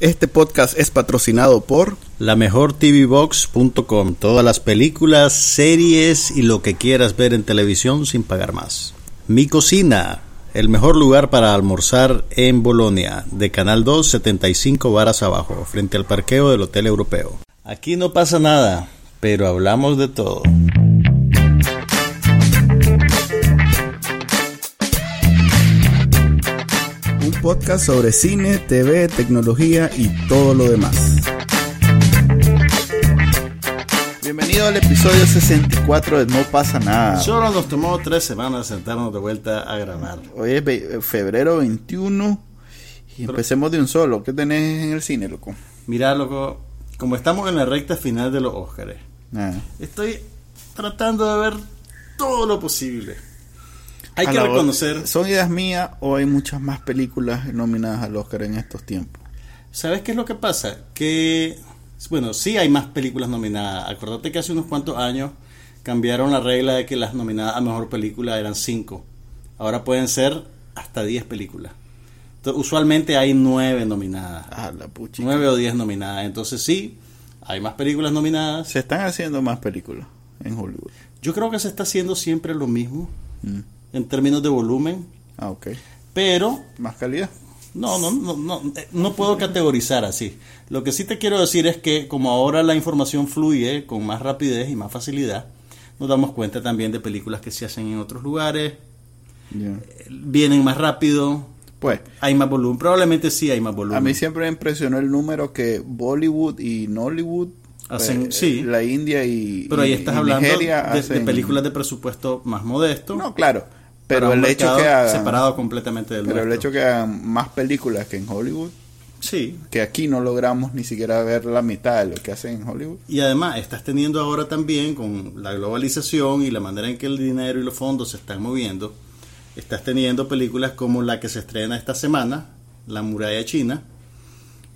Este podcast es patrocinado por la mejor. Todas las películas, series y lo que quieras ver en televisión sin pagar más. Mi cocina, el mejor lugar para almorzar en Bolonia, de Canal 2, 75 varas abajo, frente al parqueo del Hotel Europeo. Aquí no pasa nada, pero hablamos de todo. Podcast sobre cine, TV, tecnología y todo lo demás. Bienvenido al episodio 64 de No pasa nada. Solo nos tomó tres semanas sentarnos de vuelta a grabar. Hoy es febrero 21 y empecemos de un solo. ¿Qué tenés en el cine, loco? Mira, loco, como estamos en la recta final de los Óscares, Ah. estoy tratando de ver todo lo posible. Hay que reconocer, ¿Son ideas mías o hay muchas más películas nominadas al Oscar en estos tiempos? ¿sabes qué es lo que pasa? Que, bueno, sí hay más películas nominadas. Acuérdate que hace unos cuantos años cambiaron la regla de que las nominadas a mejor película eran cinco. Ahora pueden ser hasta 10 películas. Entonces, usualmente hay nueve nominadas. Ah, la pucha. Nueve o 10 nominadas. Entonces sí, hay más películas nominadas. Se están haciendo más películas en Hollywood. Yo creo que se está haciendo siempre lo mismo Mm. En términos de volumen, Ah, ok. pero ¿Más calidad? no, no, no, no, eh, no puedo categorizar así. Lo que sí te quiero decir es que como ahora la información fluye con más rapidez y más facilidad, nos damos cuenta también de películas que se hacen en otros lugares, eh, vienen más rápido, Pues, hay más volumen, probablemente sí hay más volumen. a mí siempre me impresionó el número que Bollywood y Nollywood, Hacen- eh, sí. la India y, Pero ahí estás y hablando de, Nigeria de hacen- películas de presupuesto más modesto. No, claro, pero el hecho que hagan, separado completamente del pero el hecho que hagan más películas que en Hollywood, Sí, que aquí no logramos ni siquiera ver la mitad de lo que hacen en Hollywood. Y además estás teniendo ahora también con la globalización y la manera en que el dinero y los fondos se están moviendo, estás teniendo películas como la que se estrena esta semana, La muralla china,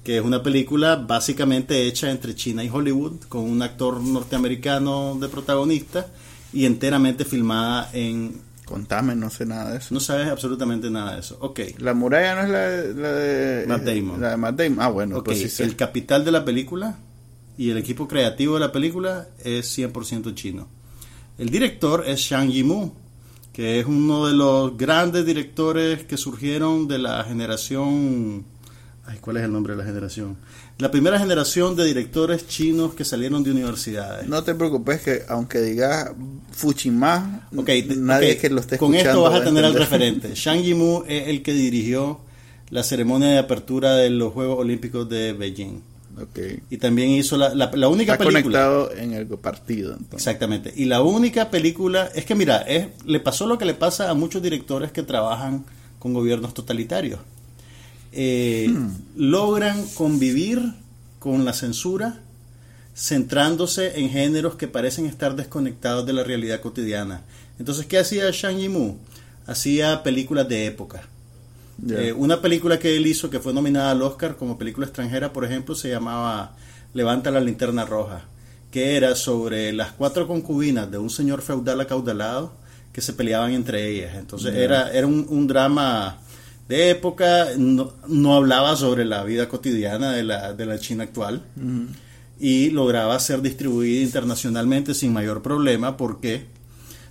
que es una película básicamente hecha entre China y Hollywood, con un actor norteamericano de protagonista y enteramente filmada en... Contame, no sé nada de eso. No sabes absolutamente nada de eso. Ok. La muralla no es la de, la de Matt Damon. La de Matt Damon. Ah, bueno, Ok, pues sí el capital de la película y el equipo creativo de la película es 100% chino. El director es Shang Yimou, que es uno de los grandes directores que surgieron de la generación... Ay, ¿cuál es el nombre de la generación? La primera generación de directores chinos que salieron de universidades. No te preocupes que aunque digas te- nadie ok, que lo esté Con escuchando esto vas va a tener al referente. Shang Yimou es el que dirigió la ceremonia de apertura de los Juegos Olímpicos de Beijing. Ok. Y también hizo la, la- la única Está película. conectado en el partido. Entonces. Exactamente. Y la única película. Es que mira, es, le pasó lo que le pasa a muchos directores que trabajan con gobiernos totalitarios. Eh, Logran convivir con la censura centrándose en géneros que parecen estar desconectados de la realidad cotidiana. Entonces, ¿qué hacía Shang Yimou? Hacía películas de época. Eh, una película que él hizo que fue nominada al Oscar como película extranjera, por ejemplo, se llamaba Levanta la linterna roja, que era sobre las cuatro concubinas de un señor feudal acaudalado que se peleaban entre ellas. Entonces era, era un, un drama de época, no, no hablaba sobre la vida cotidiana de la, de la China actual Mm. y lograba ser distribuida internacionalmente sin mayor problema porque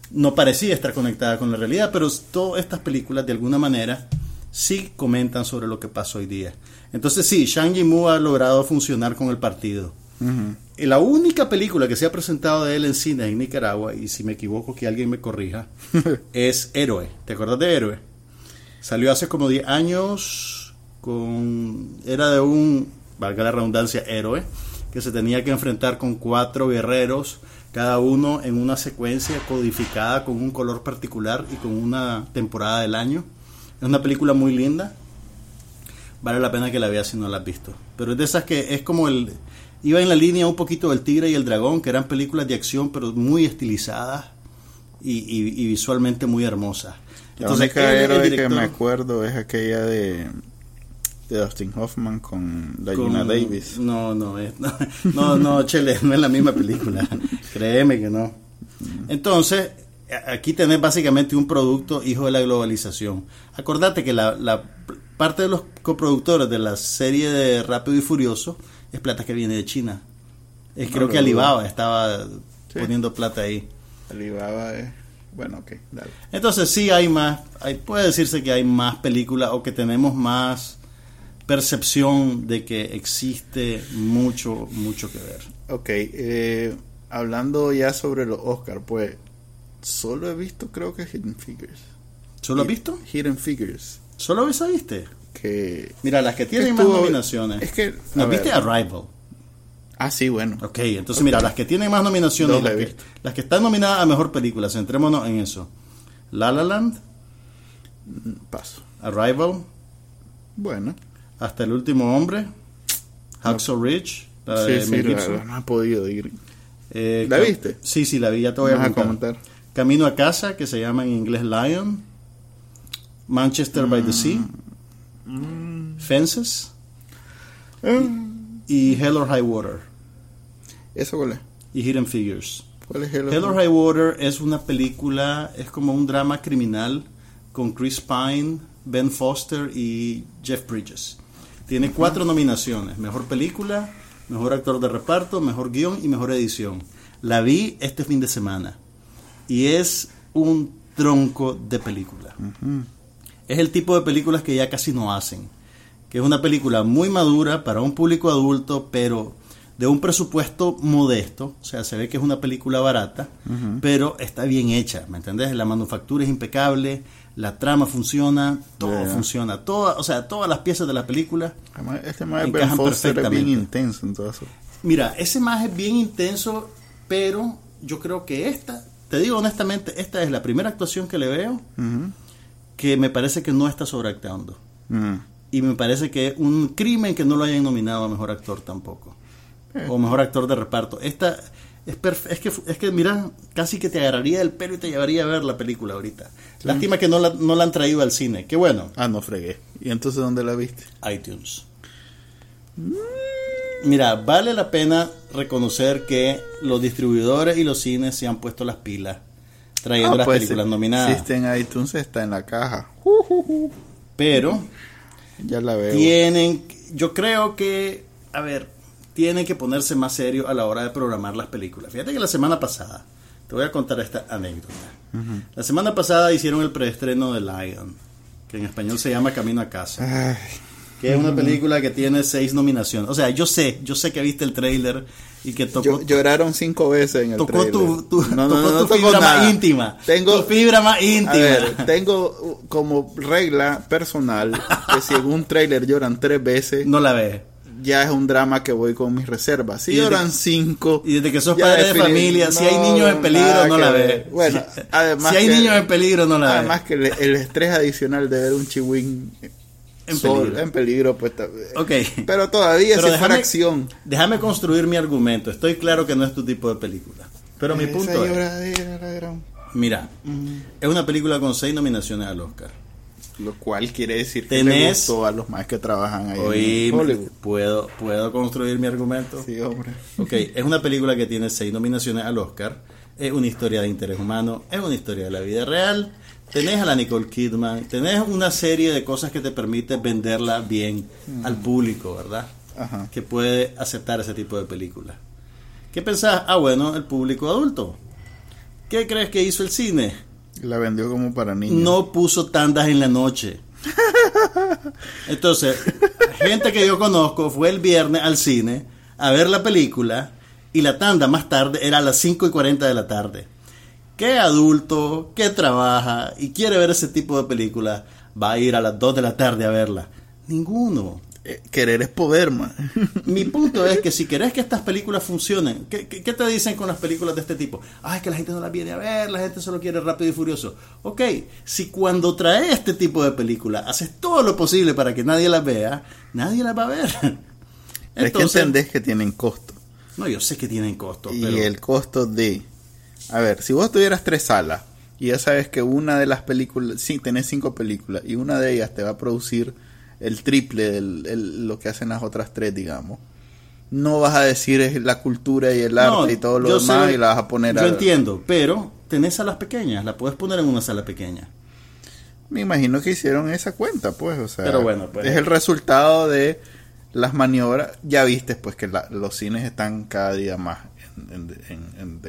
no parecía estar conectada con la realidad, pero todas estas películas de alguna manera sí comentan sobre lo que pasa hoy día. Entonces sí, Shang Yimou ha logrado funcionar con el partido. La única película que se ha presentado de él en cine en Nicaragua, y si me equivoco que alguien me corrija, es Héroe. ¿Te acuerdas de Héroe? Salió hace como 10 años con era de un, valga la redundancia, héroe que se tenía que enfrentar con cuatro guerreros, cada uno en una secuencia codificada con un color particular y con una temporada del año. Es una película muy linda. Vale la pena que la veas si no la has visto. Pero es de esas que es como el iba en la línea un poquito del Tigre y el Dragón, que eran películas de acción pero muy estilizadas y, y- y visualmente muy hermosas. La única héroe que me acuerdo es aquella de, de Dustin Hoffman con Diana con- Davis. No, no, es- no, no, no, Chele, no es la misma película. Créeme que no. Entonces, aquí tenés básicamente un producto hijo de la globalización. Acordate que la, la parte de los coproductores de la serie de Rápido y Furioso es plata que viene de China. Es, creo que. Alibaba estaba Sí. poniendo plata ahí. Alibaba es... Bueno, ok, dale. Entonces sí hay más, hay, puede decirse que hay más películas o que tenemos más percepción de que existe mucho, mucho que ver. Ok, eh, hablando ya sobre los Oscar, pues solo he visto creo que Hidden Figures. ¿Solo has visto? Hidden Figures. ¿Solo esa viste? Que... Mira, las que tienen más nominaciones. Es que... ¿No viste. Arrival? Ah, sí, bueno. Ok, entonces mira, las que tienen más nominaciones, las que, las que están nominadas a Mejor Película, centrémonos en eso. La La Land, Paso. Arrival, Bueno. Hasta el Último Hombre, Hacksaw Ridge, la sí, de sí, la- no he podido ir. Eh, ¿La viste? Sí, sí, la vi, ya te voy a a comentar. Camino a casa, que se llama en inglés Lion. Manchester by the Sea. Mm. Fences. Ah, Y Hell or High Water. ¿Eso cuál es? Y Hidden Figures. ¿Cuál es el Hell or High Water es una película, es como un drama criminal con Chris Pine, Ben Foster y Jeff Bridges. Tiene cuatro nominaciones: mejor película, mejor actor de reparto, mejor guion y mejor edición. La vi este fin de semana y es un tronco de película. Es el tipo de películas que ya casi no hacen. Que es una película muy madura para un público adulto, pero de un presupuesto modesto. O sea, se ve que es una película barata, pero está bien hecha. ¿Me entendés? La manufactura es impecable, la trama funciona, todo funciona. Toda, o sea, todas las piezas de la película. Además, Este más Ben Encajan Foster es bien perfectamente. intenso en todo eso. Mira, ese más es bien intenso, pero yo creo que esta, te digo honestamente, esta es la primera actuación que le veo que me parece que no está sobreactuando. Mm. Y me parece que es un crimen que no lo hayan nominado a mejor actor tampoco. O mejor actor de reparto. Esta es, es que es que mira, casi que te agarraría del pelo y te llevaría a ver la película ahorita. Lástima que no la, no la han traído al cine. Qué bueno, Ah, no fregué. ¿Y entonces dónde la viste? iTunes. Mira, vale la pena reconocer que los distribuidores y los cines se han puesto las pilas trayendo Ah, las pues, películas si- nominadas. Si está en iTunes, está en la caja. Pero Ya la veo. tienen, yo creo que, a ver, tienen que ponerse más serio a la hora de programar las películas. Fíjate que la semana pasada, te voy a contar esta anécdota. La semana pasada hicieron el preestreno de Lion, que en español se llama Camino a casa, Ay, que es una película que tiene seis nominaciones. O sea, yo sé, yo sé que viste el trailer y que tocó, Yo- lloraron cinco veces en el tocó trailer. tu, tu- No, no, tocó no, no tu tocó fibra nada. más íntima. Tengo, tu fibra más íntima. a ver, tengo uh, como regla personal que si en un trailer lloran tres veces, no la ves. Ya es un drama que voy con mis reservas. Si lloran cinco. Y desde que sos padre de familia, si hay niños en peligro, no la ves. Bueno, si, además si hay que- niños en peligro, no la Además que el, estrés adicional de ver un chihuín En sol- peligro. en peligro, pues Ok. Pero todavía Pero si fuera déjame- acción. Déjame construir mi argumento. Estoy claro que no es tu tipo de película. Pero mi punto es, mira, es una película con seis nominaciones al Oscar. Lo cual quiere decir que le Tenés- gustó a los más que trabajan ahí Hoy en Hollywood. puedo, puedo construir mi argumento. Sí, hombre. Ok, es una película que tiene seis nominaciones al Oscar. Es una historia de interés humano. Es una historia de la vida real. Tenés a la Nicole Kidman. Tenés una serie de cosas que te permiten venderla bien al público, ¿verdad? Ajá. Que puede aceptar ese tipo de película. ¿Qué pensás? Ah, bueno, el público adulto. ¿Qué crees que hizo el cine? La vendió como para niños. No puso tandas en la noche. Entonces, gente que yo conozco fue el viernes al cine a ver la película y la tanda más tarde era a las 5 y 40 de la tarde. ¿Qué adulto que trabaja y quiere ver ese tipo de película va a ir a las 2 de la tarde a verla? Ninguno. Eh, querer es poder, man. Mi punto es que si querés que estas películas funcionen, ¿qué, qué, qué te dicen con las películas de este tipo? Ay, que la gente no las viene a ver, la gente solo quiere rápido y furioso. Ok, si cuando traes este tipo de películas haces todo lo posible para que nadie las vea, nadie las va a ver. es que entendés que tienen costo. No, yo sé que tienen costo, Y pero el costo de... A ver, si vos tuvieras tres salas y ya sabes que una de las películas, sí, tenés cinco películas y una de ellas te va a producir el triple de lo que hacen las otras tres, digamos. No vas a decir es la cultura y el arte y todo lo demás sé- y la vas a poner Yo a... entiendo, pero tenés salas pequeñas, la puedes poner en una sala pequeña. Me imagino que hicieron esa cuenta, pues, o sea, Pero bueno, pues. es el resultado de las maniobras. Ya viste, pues, que la- los cines están cada día más en,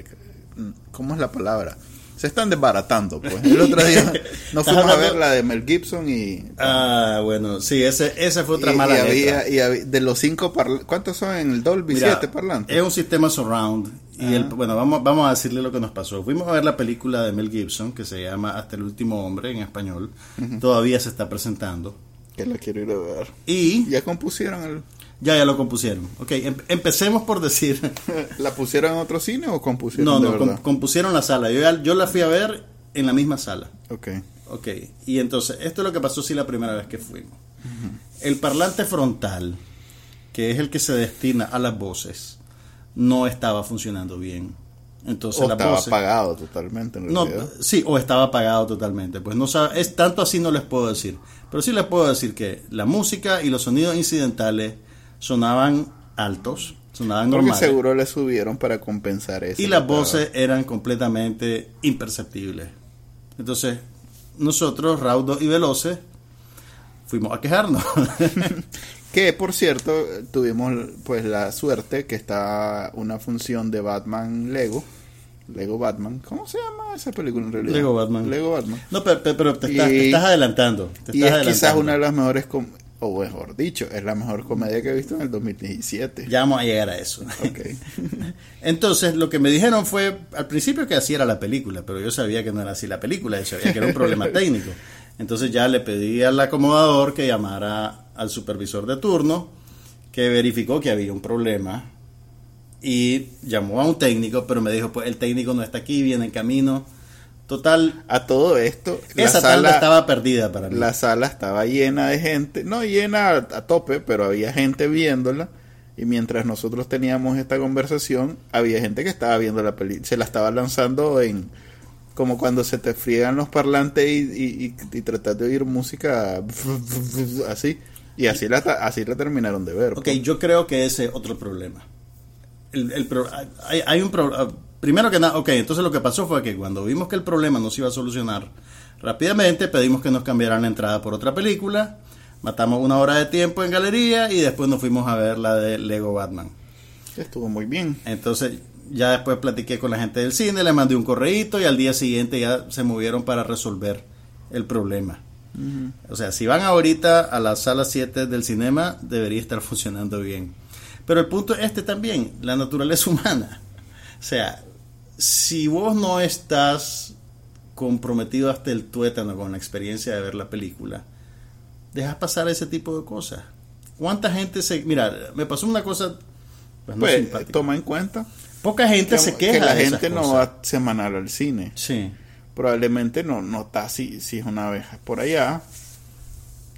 ¿cómo es la palabra? Se están desbaratando, pues. El otro día nos fuimos a ver la de Mel Gibson y Ah, bueno, sí, ese, esa fue otra y- mala y había, letra. y había- de los cinco parlantes, ¿cuántos son en el Dolby? Mira, Siete parlantes. Es un sistema surround. Y el, bueno, vamos, vamos a decirle lo que nos pasó. Fuimos a ver la película de Mel Gibson que se llama Hasta el último hombre en español. Todavía se está presentando. Que la quiero ir a ver. Y Ya compusieron el... ya, ya lo compusieron. Ok, em- empecemos por decir. ¿La pusieron en otro cine o compusieron No, de no, com- verdad? compusieron la sala. Yo, ya- yo la fui a ver en la misma sala. Ok. Ok, y entonces, esto es lo que pasó sí la primera vez que fuimos. El parlante frontal, que es el que se destina a las voces, no estaba funcionando bien. Entonces O las estaba voces- apagado totalmente en No, sí, o estaba apagado totalmente. Pues no es tanto así no les puedo decir. Pero sí les puedo decir que la música y los sonidos incidentales sonaban altos, sonaban Porque normales. seguro le subieron para compensar eso. Y las voces eran completamente imperceptibles. Entonces, nosotros, raudos y veloces, fuimos a quejarnos. Que por cierto, tuvimos pues la suerte que está una función de Batman Lego. Lego Batman. ¿Cómo se llama esa película en realidad? Lego Batman. Lego Batman. no, pero, pero- te, estás, Y- te estás adelantando. te Y estás es quizás adelantando. una de las mejores, o mejor dicho, es la mejor comedia que he visto en el 2017. Ya vamos a llegar a eso. Entonces, lo que me dijeron fue, al principio que así era la película, pero yo sabía que no era así la película, yo sabía que era un problema técnico. Entonces ya le pedí al acomodador que llamara al supervisor de turno, que verificó que había un problema y llamó a un técnico, pero me dijo, pues el técnico no está aquí, viene en camino. Total, A todo esto, esa sala, estaba perdida para mí. la sala estaba llena de gente, no llena a, a tope, pero había gente viéndola. Y mientras nosotros teníamos esta conversación, había gente que estaba viendo la película, se la estaba lanzando en como cuando se te friegan los parlantes y, y, y, y tratas de oír música así. Y así la, así la terminaron de ver. Ok, pues. yo creo que ese es otro problema. El, el pro- hay, hay un problema. Primero que nada, ok, entonces lo que pasó fue que cuando vimos que el problema no se iba a solucionar rápidamente, pedimos que nos cambiaran la entrada por otra película, matamos una hora de tiempo en galería y después nos fuimos a ver la de Lego Batman. Estuvo muy bien. Entonces ya después platiqué con la gente del cine, le mandé un correíto y al día siguiente ya se movieron para resolver el problema. O sea, si van ahorita a la sala 7 del cinema, debería estar funcionando bien. Pero el punto es este también, la naturaleza humana. O sea, si vos no estás comprometido hasta el tuétano con la experiencia de ver la película, dejas pasar ese tipo de cosas. ¿Cuánta gente se... Mira, me pasó una cosa... Pues, no Pues toma en cuenta Poca gente que, se queja que la de esas gente no cosas. va semanal al cine. Sí. probablemente no, no está si, si es una vez por allá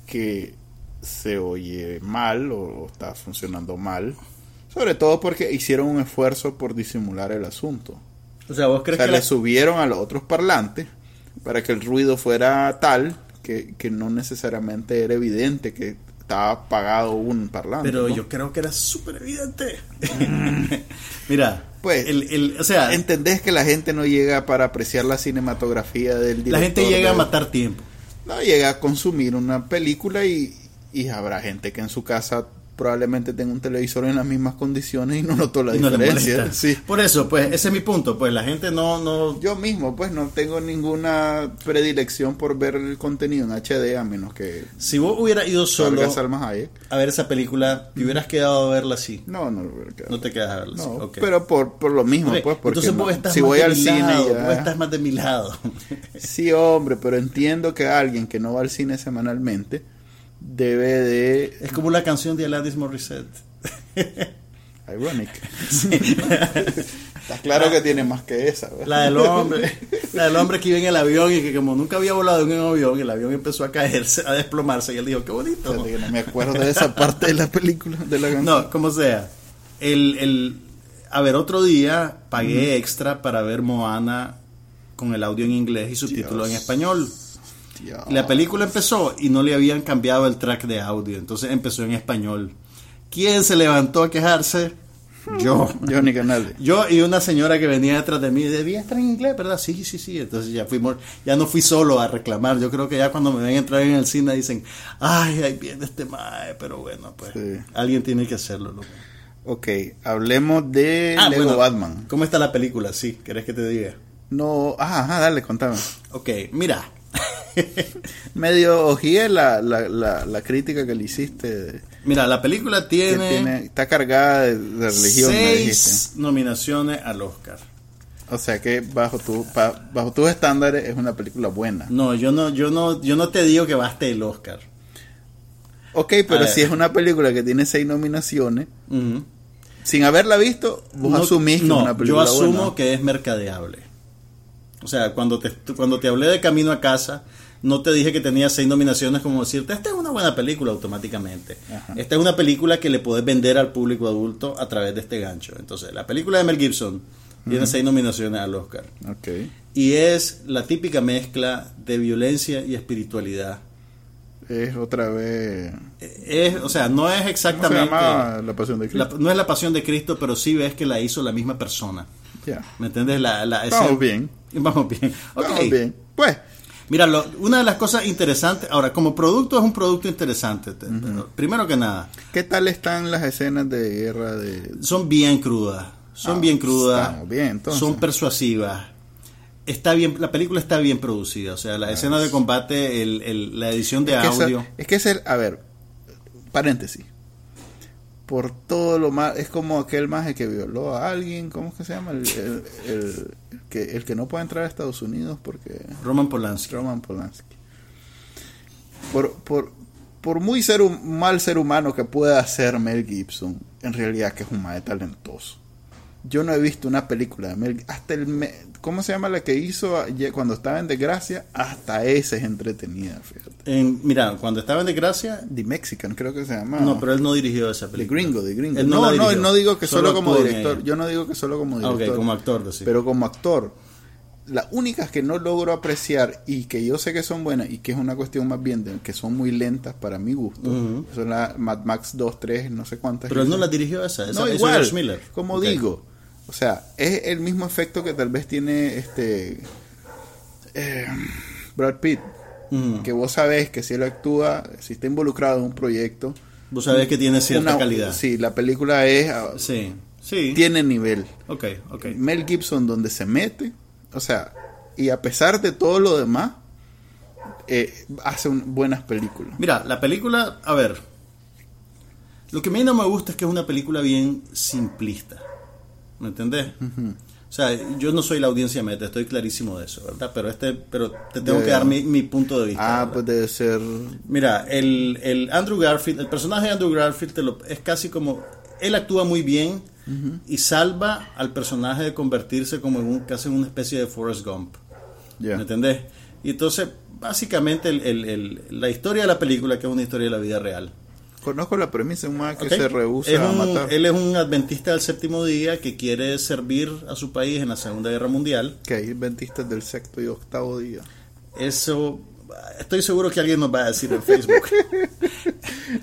que se oye mal o está funcionando mal. Sobre todo porque hicieron un esfuerzo por disimular el asunto. O sea, vos O crees sea, que le la- subieron a los otros parlantes para que el ruido fuera tal que, que no necesariamente era evidente que estaba apagado un parlante. Pero ¿no? yo creo que era súper evidente. Mira, Pues, el, el- o sea, ¿Entendés que la gente no llega para apreciar la cinematografía del director? la gente llega a matar tiempo. No, llega a consumir una película y, y habrá gente que en su casa probablemente tenga un televisor en las mismas condiciones y no notó la no diferencia. Sí. Por eso, pues, ese es mi punto. Pues la gente no, no, Yo mismo, pues, no tengo ninguna predilección por ver el contenido en HD a menos que si vos hubieras ido solo a ver esa película y hubieras quedado a verla así, No, no, no, no te quedas a verla así. no, ok. pero por, por lo mismo, Ok, pues, porque Entonces no- vos estás si más voy de al mi cine lado, ya- vos estás más de mi lado. Sí, hombre, pero entiendo que alguien que no va al cine semanalmente debe de... es como la canción de Alanis Morissette. Ironic. Está claro que tiene más que esa, ¿verdad? La del hombre, la del hombre que iba en el avión y que como nunca había volado en un avión, el avión empezó a caerse, a desplomarse y él dijo, qué bonito. Que no me acuerdo de esa parte de la película, de la canción. No, como sea. El, el, a ver, otro día pagué extra para ver Moana con el audio en inglés y subtítulos en español. Dios. La película empezó y no le habían cambiado el track de audio, entonces empezó en español. ¿Quién se levantó a quejarse? Yo. Johnny Canale. Yo y una señora que venía detrás de mí, debía estar en inglés, ¿verdad? Sí, sí, sí. Entonces ya fuimos, ya no fui solo a reclamar. Yo creo que ya cuando me ven entrar en el cine dicen, ay, ahí viene este mae, pero bueno, pues Sí. alguien tiene que hacerlo. loco. Ok, hablemos de Ah, Lego bueno, Batman. ¿Cómo está la película? Sí, ¿querés que te diga? No, ajá, ajá, dale, contame. Ok, mira. Medio ojeé la, la, la, la crítica que le hiciste. Mira, la película tiene, tiene- está cargada de, de religión, seis nominaciones al Oscar. O sea que bajo tu, pa- bajo tus estándares es una película buena. No, yo no, yo no, yo no te digo que baste el Oscar. Ok, pero si es una película que tiene seis nominaciones, sin haberla visto, vos No, asumís que no, es una película yo asumo buena. que es mercadeable. O sea, cuando te, cuando te hablé de Camino a Casa, no te dije que tenía seis nominaciones como decirte, esta es una buena película automáticamente. Ajá. Esta es una película que le puedes vender al público adulto a través de este gancho. Entonces, la película de Mel Gibson tiene seis nominaciones al Oscar. Y es la típica mezcla de violencia y espiritualidad. Es otra vez... Es, o sea, no es ¿Cómo se exactamente... llama La Pasión de la- Cristo? no es la pasión de Cristo, pero sí ves que la hizo la misma persona. Ya. ¿Me entiendes? La, la, Vamos bien. Vamos bien. Vamos bien. Pues, Mira, lo- una de las cosas interesantes, ahora, como producto es un producto interesante. pero primero que nada, ¿qué tal están las escenas de guerra de... son bien crudas. Son Ah, bien crudas. bien. Son persuasivas. Está bien, la película está bien producida. O sea, la escena de combate, el, el- la edición de Es que esa- es que es el, a ver, paréntesis. Por todo lo más, es como aquel maje que violó a alguien, ¿cómo es que se llama? El, el- el- el que, el que no puede entrar a Estados Unidos porque Roman Polanski. Roman Polanski. Por, por, por muy ser un mal ser humano que pueda ser Mel Gibson, en realidad que es un maje talentoso. Yo no he visto una película de Mel hasta el me- ¿cómo se llama la que hizo cuando estaba en desgracia? Hasta esa es entretenida, fíjate. En- mira, cuando estaba en Desgracia, The Mexican, creo que se llama. no, pero él no dirigió esa The película. Gringo, The Gringo. Él no, no, no digo que solo, como director. Yo no digo que solo como Ah, director. como actor, sí. Pero como actor. Las únicas que no logro apreciar y que yo sé que son buenas y que es una cuestión más bien de que son muy lentas para mi gusto. Son la Mad Max 2, 3, no sé cuántas. Pero él no hizo. la dirigió esa. esa No, igual. Miller. Como digo. O sea, es el mismo efecto que tal vez tiene este. eh, Brad Pitt. Que vos sabés que si él actúa, si está involucrado en un proyecto. Vos sabés que tiene cierta una- calidad. Sí, la película es. ah, Sí, sí. Tiene nivel. Ok, ok. Mel Gibson, donde se mete. O sea, y a pesar de todo lo demás, eh, hace un- buenas películas. Mira, la película, a ver, lo que a mí no me gusta es que es una película bien simplista. ¿Me entendés? O sea, yo no soy la audiencia meta, estoy clarísimo de eso, ¿verdad? Pero este, pero te tengo que dar mi, mi punto de vista. Ah, ¿verdad? pues debe ser. Mira, el, el Andrew Garfield, el personaje de Andrew Garfield te lo- es casi como. Él actúa muy bien y salva al personaje de convertirse como en un, casi en una especie de Forrest Gump. ¿Me entendés? Y entonces, básicamente, el- el- la historia de la película, que es una historia de la vida real. Conozco la premisa, un man que ¿ok? se rehúsa Es a un- matar. Él es un adventista del séptimo día que quiere servir a su país en la Segunda Guerra Mundial. Que hay adventistas del sexto y octavo día. Eso. Estoy seguro que alguien nos va a decir en Facebook.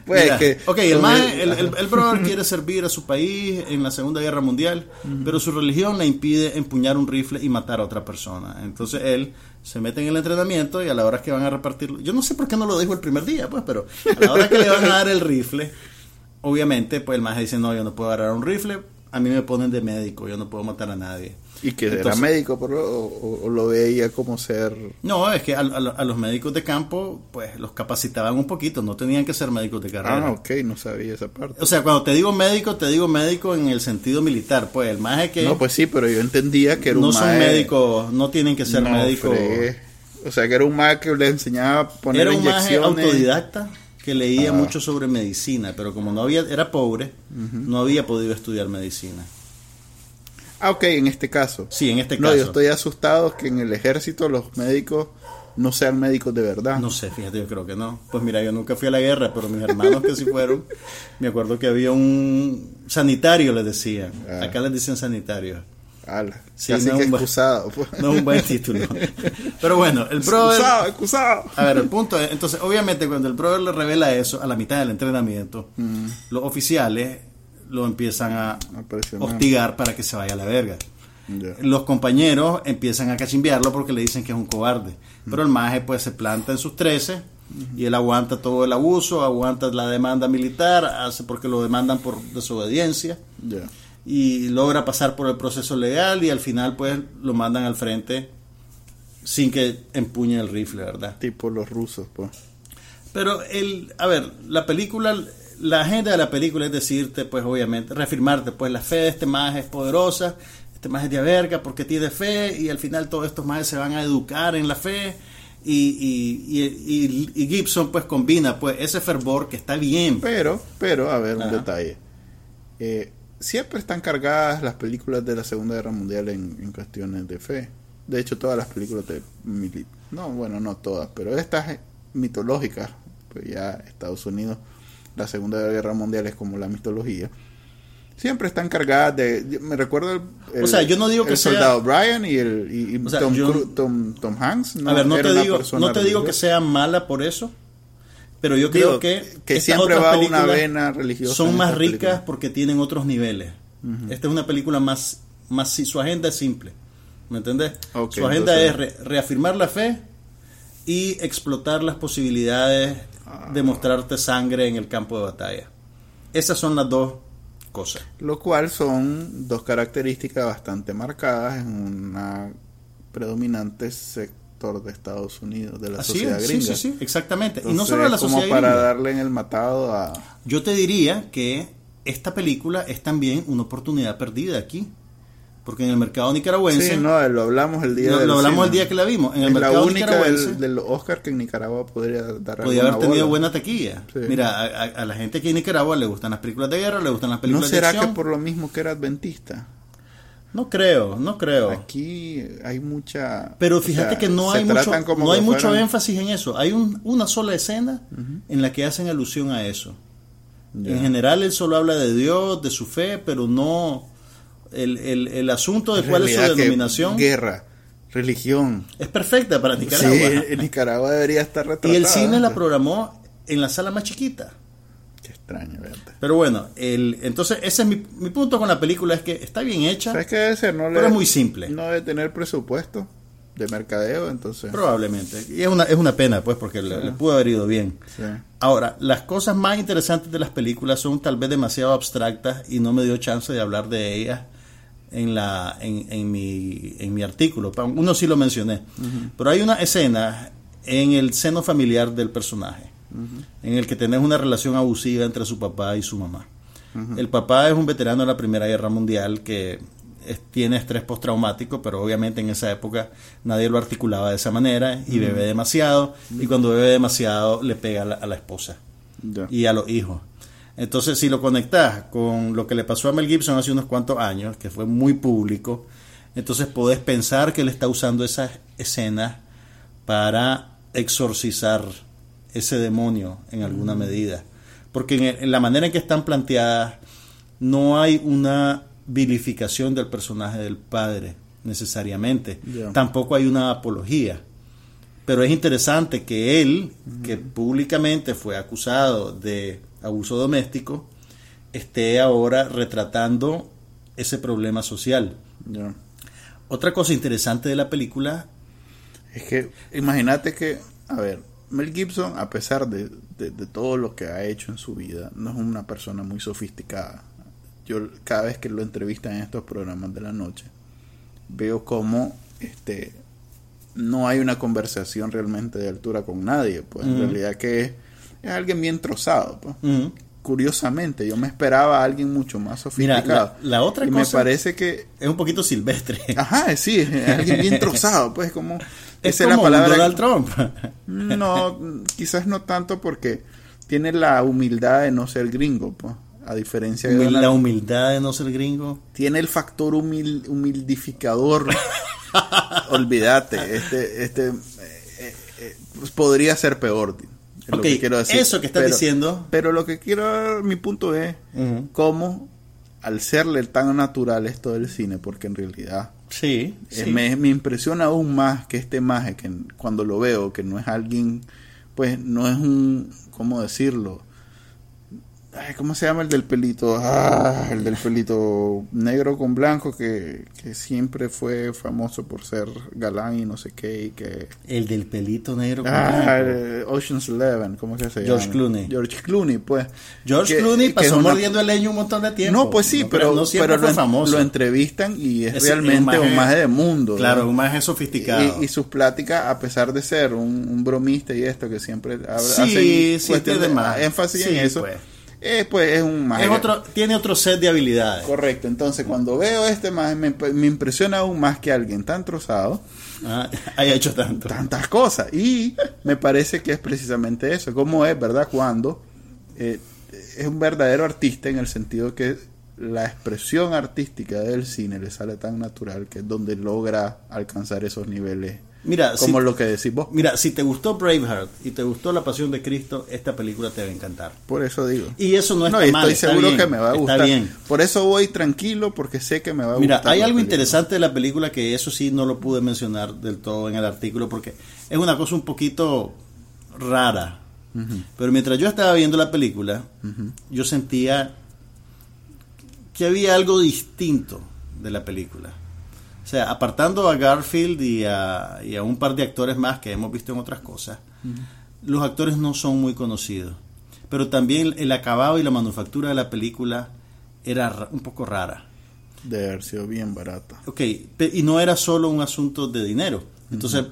Pues Mira, que. ok, el, maje- el- el, el- el brother quiere servir a su país en la Segunda Guerra Mundial, pero su religión le impide empuñar un rifle y matar a otra persona. Entonces él se mete en el entrenamiento y a la hora que van a repartirlo, yo no sé por qué no lo dijo el primer día, pues, pero a la hora que le van a dar el rifle, obviamente, pues el maje dice, no, yo no puedo agarrar un rifle, a mí me ponen de médico, yo no puedo matar a nadie. Y que era médico, pero, o, o lo veía como ser. No, es que a, a- a los médicos de campo, pues los capacitaban un poquito, no tenían que ser médicos de carrera. Ah, ok, no sabía esa parte. O sea, cuando te digo médico, te digo médico en el sentido militar. Pues el más es que No, pues sí, pero yo entendía que era no un son mae- médicos, no tienen que ser No, médicos. fregué. O sea, que era un mae que le enseñaba a poner Era un maje inyecciones. autodidacta que leía Ah. mucho sobre medicina, pero como no había, era pobre, no había podido estudiar medicina. Ah, ok, en este caso. Sí, en este no, caso. yo estoy asustado que en el ejército los médicos no sean médicos de verdad. No sé, fíjate, yo creo que no. Pues mira, yo nunca fui a la guerra, pero mis hermanos que sí fueron, me acuerdo que había un sanitario, les decían. Ah. Acá les dicen sanitario. Ala, Sí, no que es un excusado. pues. No es un buen título. Pero bueno, el brother... Excusado, excusado. A ver, el punto es, entonces, obviamente, cuando el brother le revela eso a la mitad del entrenamiento, Mm. los oficiales lo empiezan a hostigar para que se vaya a la verga. Los compañeros empiezan a cachimbearlo porque le dicen que es un cobarde. Pero el maje pues se planta en sus 13 y él aguanta todo el abuso, aguanta la demanda militar, hace porque lo demandan por desobediencia y logra pasar por el proceso legal y al final pues lo mandan al frente sin que empuñe el rifle, ¿verdad? Tipo los rusos, pues. Pero el, a ver, la película, la agenda de la película es decirte, pues obviamente, reafirmarte, pues la fe de este maje es poderosa, este maje es de verga porque tiene fe y al final todos estos majes se van a educar en la fe y, y, y, y- Gibson pues combina pues ese fervor que está bien. Pero, pero, a ver, un Ajá. detalle. Eh, siempre están cargadas las películas de la Segunda Guerra Mundial en, en cuestiones de fe. De hecho, todas las películas de no, bueno, no todas, pero estas mitológicas, pues ya Estados Unidos, la Segunda Guerra Mundial es como la mitología. Siempre están cargadas de. Me recuerdo el, el- O sea, yo no digo que el sea- soldado Brian y el y, y O sea, Tom, yo- Cru- Tom, Tom Hanks. a ver, no te digo, no te digo que sea mala por eso, pero yo Digo, creo que, que siempre va una vena religiosa Son más ricas películas. porque tienen otros niveles. Esta es una película más, más su agenda es simple, ¿me entendés? Ok, su agenda entonces- es re- reafirmar la fe y explotar las posibilidades Ah. de mostrarte sangre en el campo de batalla. Esas son las dos cosas. Lo cual son dos características bastante marcadas en una predominante sector de Estados Unidos, de la Así sociedad es, sí, gringa. sí, sí, exactamente. y no Entonces, solo de la como sociedad para gringa. darle en el matado a... Yo te diría que esta película es también una oportunidad perdida aquí. Porque en el mercado nicaragüense, Sí, no, lo hablamos el día lo, hablamos cine. el día que la vimos, en el es la mercado única nicaragüense del, del Oscar que en Nicaragua podría dar alguna haber tenido bola. buena taquilla. Sí. Mira, a, a- a la gente aquí en Nicaragua le gustan las películas de guerra, le gustan las ¿No películas de será que acción. por lo mismo que era adventista? No creo, no creo. Aquí hay mucha... Pero o fíjate sea, que no hay mucho, no hay mucho fueran- énfasis en eso. Hay un- una sola escena en la que hacen alusión a eso. En general él solo habla de Dios, de su fe, pero no el, el- el asunto de En cuál es su denominación Guerra, religión. es perfecta para Nicaragua. Sí, en Nicaragua debería estar retratada. y el cine la programó en la sala más chiquita. Qué extraño, ¿verdad? Pero bueno, el, entonces ese es mi, mi punto con la película, es que está bien hecha, ¿Sabes qué debe ser? No pero es muy simple. No debe tener presupuesto de mercadeo, entonces... Probablemente. Y es una, es una pena, pues, porque le, le pudo haber ido bien. Sí. Ahora, las cosas más interesantes de las películas son tal vez demasiado abstractas y no me dio chance de hablar de ellas en la en, en mi en mi artículo. Uno sí lo mencioné. Pero hay una escena en el seno familiar del personaje en el que tenés una relación abusiva entre su papá y su mamá. El papá es un veterano de la Primera Guerra Mundial que es- tiene estrés postraumático, pero obviamente en esa época nadie lo articulaba de esa manera y bebe demasiado y cuando bebe demasiado le pega a la, a la esposa Ya. y a los hijos. Entonces, si lo conectas con lo que le pasó a Mel Gibson hace unos cuantos años, que fue muy público, entonces podés pensar que él está usando esas escenas para exorcizar ese demonio en alguna medida. Porque en, la manera en que están planteadas, no hay una vilificación del personaje del padre, necesariamente. Tampoco hay una apología. Pero es interesante que él, que públicamente fue acusado de abuso doméstico, esté ahora retratando ese problema social. Otra cosa interesante de la película, Es que, imagínate que, a ver, Mel Gibson, a pesar de, de- de todo lo que ha hecho en su vida, no es una persona muy sofisticada. Yo cada vez que lo entrevistan en estos programas de la noche, veo como este no hay una conversación realmente de altura con nadie. Pues en realidad que es, es alguien bien trozado. Pues. Curiosamente, yo me esperaba a alguien mucho más Mira, sofisticado. la- la otra y me cosa- parece que es un poquito silvestre. Ajá, sí, es alguien bien trozado, pues como es esa como la palabra. Donald Trump. No, quizás no tanto porque tiene la humildad de no ser gringo, pues, a diferencia de Humil- la humildad de no ser gringo. tiene el factor humil- humildificador. Olvídate, este este eh, eh, eh, pues podría ser peor. Es lo que quiero decir. eso que estás Pero- diciendo. Pero lo que quiero, mi punto es cómo al serle tan natural esto del cine, porque en realidad Sí, Eh, sí. Me, me impresiona aún más que este maje, que cuando lo veo, que no es alguien, pues no es un, ¿cómo decirlo? Ay, ¿Cómo se llama el del pelito? Ah, el del pelito negro con blanco que, que siempre fue famoso por ser galán y no sé qué. Y que... El del pelito negro con Ah, blanco. Ocean's Eleven, ¿cómo que se llama? George Clooney. George Clooney, pues. George Que- Clooney pasó una- mordiendo el leño un montón de tiempo. No, pues sí, No, pero, no siempre pero fue lo, famoso. lo entrevistan y es Es realmente un maje- de mundo. Claro, ¿no? un maje sofisticado. Y, y sus pláticas, a pesar de ser un, un bromista y esto, que siempre habla- Sí, hace sí, de- más. énfasis Sí, en eso, pues. Eh, pues es un maje. Es otro, tiene otro set de habilidades. Correcto, entonces cuando veo este maje me, me impresiona aún más que alguien tan trozado, Ah, haya hecho tanto. tantas cosas. Y me parece que es precisamente eso, como es, ¿verdad? Cuando eh, es un verdadero artista en el sentido que la expresión artística del cine le sale tan natural que es donde logra alcanzar esos niveles, Mira, como si, lo que decís vos. mira, si te gustó Braveheart y te gustó La Pasión de Cristo, esta película te va a encantar. Por eso digo. Y eso no está y mal. estoy está seguro bien, que me va a está gustar. bien. Por eso voy tranquilo porque sé que me va a Mira, gustar. hay la algo película. interesante de la película que eso sí no lo pude mencionar del todo en el artículo porque es una cosa un poquito rara. Pero mientras yo estaba viendo la película, yo sentía que había algo distinto de la película. O sea, apartando a Garfield y a, y a un par de actores más que hemos visto en otras cosas, los actores no son muy conocidos. Pero también el acabado y la manufactura de la película era ra- un poco rara. De haber sido bien barata. Ok, y no era solo un asunto de dinero. Entonces,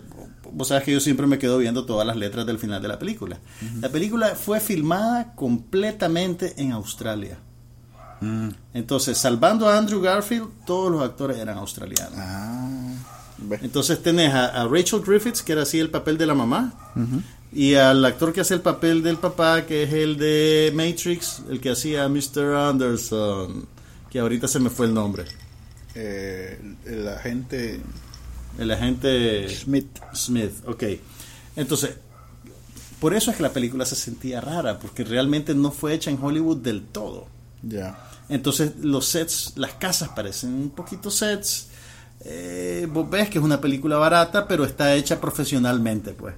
vos sabes que yo siempre me quedo viendo todas las letras del final de la película. La película fue filmada completamente en Australia. Mm. Entonces, salvando a Andrew Garfield, todos los actores eran australianos. Ah. Entonces tenés a, a Rachel Griffiths, que era así el papel de la mamá, y al actor que hace el papel del papá, que es el de Matrix, el que hacía Mr. Anderson, que ahorita se me fue el nombre. Eh, el agente El agente Smith. Smith, ok. Entonces, por eso es que la película se sentía rara, porque realmente no fue hecha en Hollywood del todo. Ya. Entonces, los sets, las casas parecen un poquito sets. Eh, vos ves que es una película barata, pero está hecha profesionalmente, pues.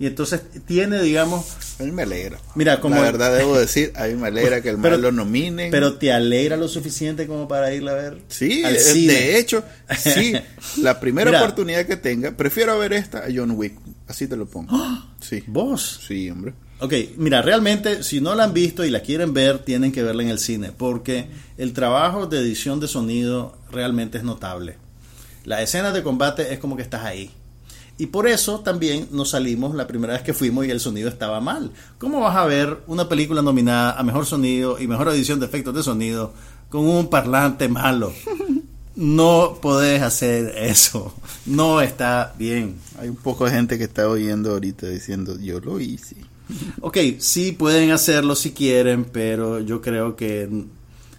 Y entonces tiene, digamos, A mí me alegra. Mira, como- La verdad debo decir, a mí me alegra que el Pero- mal lo nominen. pero te alegra lo suficiente como para irla a ver. Sí, al eh, cine. de hecho, sí. La primera Mira. oportunidad que tenga, prefiero ver esta a John Wick. Así te lo pongo. Sí. ¿Vos? Sí, hombre. Ok, mira, realmente si no la han visto y la quieren ver, tienen que verla en el cine, porque el trabajo de edición de sonido realmente es notable. La escena de combate es como que estás ahí. Y por eso también nos salimos la primera vez que fuimos y el sonido estaba mal. ¿Cómo vas a ver una película nominada a mejor sonido y mejor edición de efectos de sonido con un parlante malo? No podés hacer eso. No está bien. Hay un poco de gente que está oyendo ahorita diciendo, yo lo hice. Ok, sí pueden hacerlo si quieren, pero yo creo que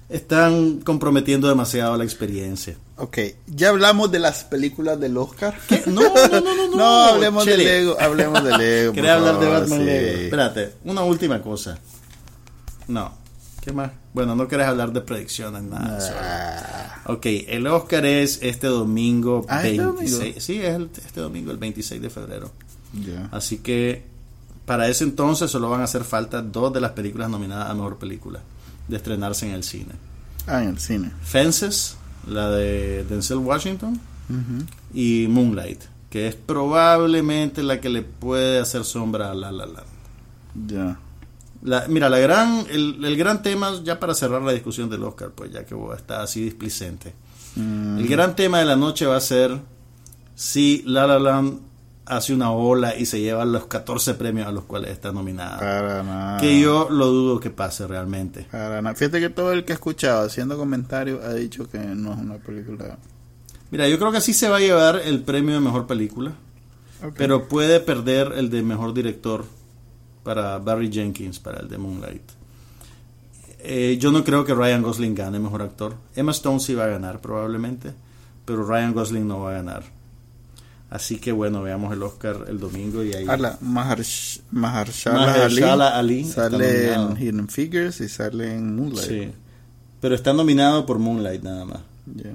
están comprometiendo demasiado la experiencia. Ok, ya hablamos de las películas del Oscar. No, no, no, no, no. No, hablemos de. Lego, hablemos de Lego. ¿Querés por hablar de favor, Batman sí. Lego? Espérate, una última cosa. No. ¿Qué más? Bueno, no querés hablar de predicciones, nada. Ah, Ok, el Oscar es este domingo Ah, este 26. domingo. Sí, es el- este domingo, el 26 de febrero. ya. Así que para ese entonces solo van a hacer falta dos de las películas nominadas a mejor película de estrenarse en el cine. Ah, en el cine. Fences, la de Denzel Washington, y Moonlight, que es probablemente la que le puede hacer sombra a La La Land. Ya. La- mira, la gran, el, el gran tema, ya para cerrar la discusión del Oscar, pues ya que está así displicente. Mm, El gran tema de la noche va a ser si La La Land hace una ola y se lleva los 14 premios a los cuales está nominada. para nada. Que yo lo dudo que pase realmente. Para nada. Fíjate que todo el que ha escuchado haciendo comentarios ha dicho que no es una película. Mira, yo creo que sí se va a llevar el premio de mejor película. Pero puede perder el de mejor director para Barry Jenkins, para el de Moonlight. Eh, yo no creo que Ryan Gosling gane mejor actor. Emma Stone sí va a ganar probablemente, pero Ryan Gosling no va a ganar. Así que bueno, veamos el Oscar el domingo y ahí. Habla, Maharsh- Mahershala Mahershala Ali, Ali sale en. Hidden Figures y sale en Moonlight. Sí. Pero está nominado por Moonlight nada más. Ya.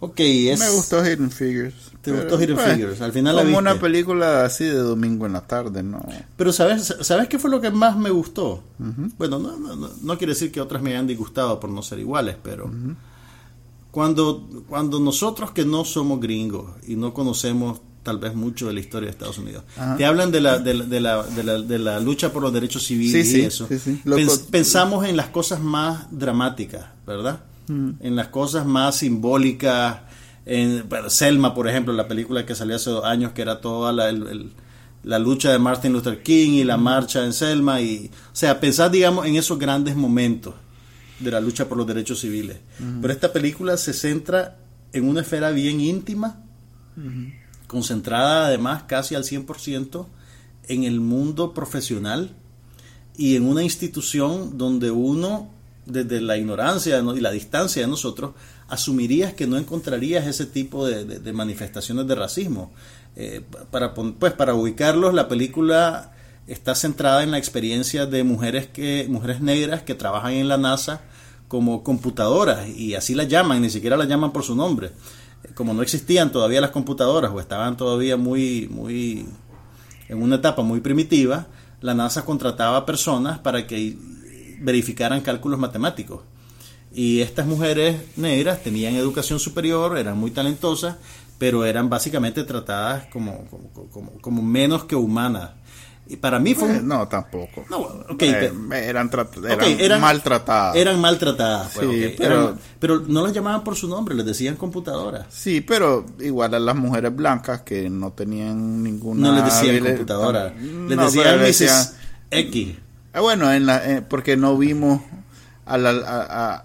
Ok, es... Me gustó Hidden Figures. ¿Te Pero, gustó Hidden pues, Figures? Al final la Como una viste. película así de domingo en la tarde, ¿no? Pero ¿sabes, ¿sabes qué fue lo que más me gustó? Bueno, no, no, no, no quiere decir que otras me hayan disgustado por no ser iguales, pero cuando, cuando nosotros que no somos gringos y no conocemos tal vez mucho de la historia de Estados Unidos, Ajá. te hablan de la, de, la, de, la, de, la, de la lucha por los derechos civiles Sí, sí, y eso, sí, Pens- pensamos en las cosas más dramáticas, ¿verdad? En las cosas más simbólicas. En Selma, por ejemplo, la película que salió hace dos años, que era toda la, el- el- la lucha de Martin Luther King y la marcha en Selma. Y, o sea, pensar, digamos, en esos grandes momentos de la lucha por los derechos civiles. Pero esta película se centra en una esfera bien íntima, concentrada además casi al 100% en el mundo profesional y en una institución donde uno, desde la ignorancia ¿no? y la distancia de nosotros, asumirías que no encontrarías ese tipo de, de- de manifestaciones de racismo. Eh, para, pues, para ubicarlos, la película está centrada en la experiencia de mujeres, que, mujeres negras que trabajan en la NASA como computadoras y así las llaman, ni siquiera las llaman por su nombre. Como no existían todavía las computadoras o estaban todavía muy, muy en una etapa muy primitiva, la NASA contrataba personas para que verificaran cálculos matemáticos. Y estas mujeres negras tenían educación superior, eran muy talentosas, pero eran básicamente tratadas como- como menos que humanas. Y para mí fue... Eh, un- no, tampoco. No, Eh, eran, eran, eran- maltratadas. Eran maltratadas, pues, Sí, pero- eran- pero no las llamaban por su nombre, les decían computadoras. Sí, pero igual a las mujeres blancas que no tenían ninguna... No les decían habili- computadora, No, les decían Mrs. decían- X. Ah, bueno, en la, eh, porque no vimos a la a, a-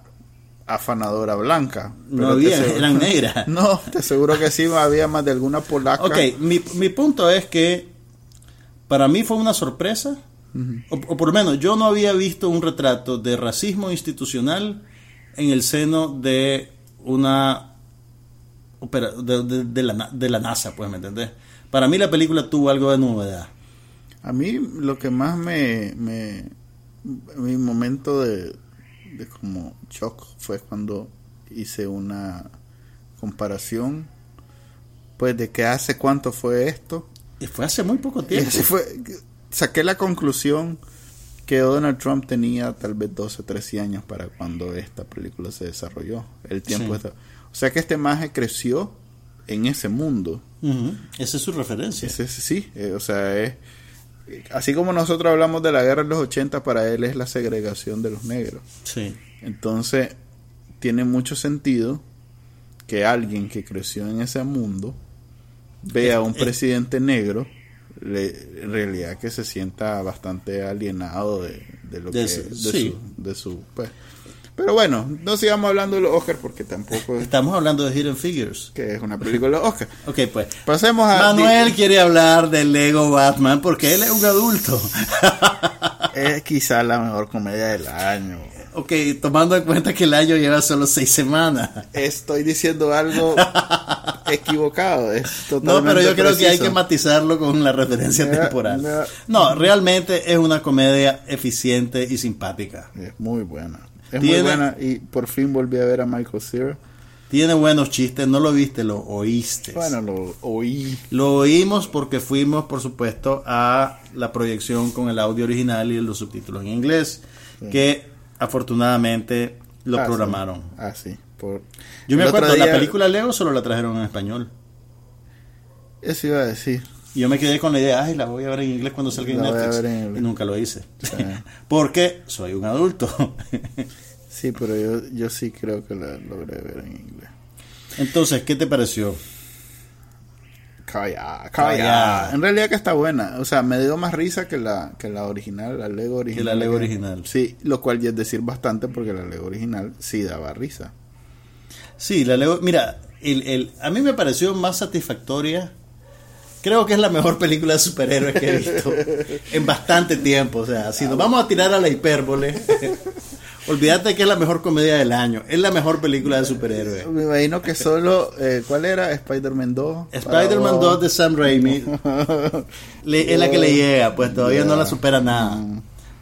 afanadora blanca. No había, aseguro- eran negras. No, te aseguro que sí, había más de alguna polaca. Ok, mi, mi punto es que para mí fue una sorpresa, o, o por lo menos yo no había visto un retrato de racismo institucional en el seno de una de, de- de la, de la NASA, pues, ¿me entendés? Para mí la película tuvo algo de novedad. A mí lo que más me, me mi momento de, de como shock fue cuando hice una comparación pues de que hace cuánto fue esto Y fue hace muy poco y tiempo. así fue saqué la conclusión que Donald Trump tenía tal vez 12 13 años para cuando esta película se desarrolló el tiempo Sí. está- o sea que este maje creció en ese mundo Esa es su referencia. ese sí, eh, o sea, es así como nosotros hablamos de la guerra de los 80, para él es la segregación de los negros. Sí. Entonces, tiene mucho sentido que alguien que creció en ese mundo vea a un Es- es- presidente negro, le- en realidad que se sienta bastante alienado de, de lo De que su- de sí. su, de su pues. Pero bueno, no sigamos hablando de los Oscars porque tampoco es Estamos hablando de Hidden Figures. que es una película de los Oscars. Ok, pues. Pasemos a Manuel quiere hablar del Lego Batman porque él es un adulto. es quizá la mejor comedia del año. Ok, tomando en cuenta que el año lleva solo seis semanas. Estoy diciendo algo equivocado. Es No, pero yo creo que hay que matizarlo con la referencia Mira, temporal. mira. No, realmente es una comedia eficiente y simpática. Es muy buena. Es Tiene- muy buena y por fin volví a ver a Michael Cera. Tiene buenos chistes, no lo viste, lo oíste. Bueno, lo oí. Lo oímos porque fuimos, por supuesto, a la proyección con el audio original y los subtítulos en inglés, que afortunadamente lo Ah, sí. programaron. Ah, sí. Por... Yo me El acuerdo, la día- película Lego solo la trajeron en español. Eso iba a decir. Y yo me quedé con la idea, ay, la voy a ver en inglés cuando salga en La Netflix. en. Y nunca lo hice. Sí. Porque soy un adulto. Sí, pero yo, yo sí creo que la logré ver en inglés. Entonces, ¿qué te pareció? Calla, Calla. En realidad que está buena. O sea, me dio más risa que la, que la original, la Lego original. la Lego original. Sí, lo cual ya es decir bastante porque la Lego original sí daba risa. Sí, la Lego. Mira, el, el, a mí me pareció más satisfactoria. Creo que es la mejor película de superhéroes que he visto en bastante tiempo. O sea, si nos vamos a tirar a la hipérbole, olvídate que es la mejor comedia del año. Es la mejor película de superhéroes. Me imagino que solo, eh, ¿cuál era? Spider-Man 2. Spider-Man Para 2 de Sam Raimi le- es la que le llega, pues todavía no la supera nada.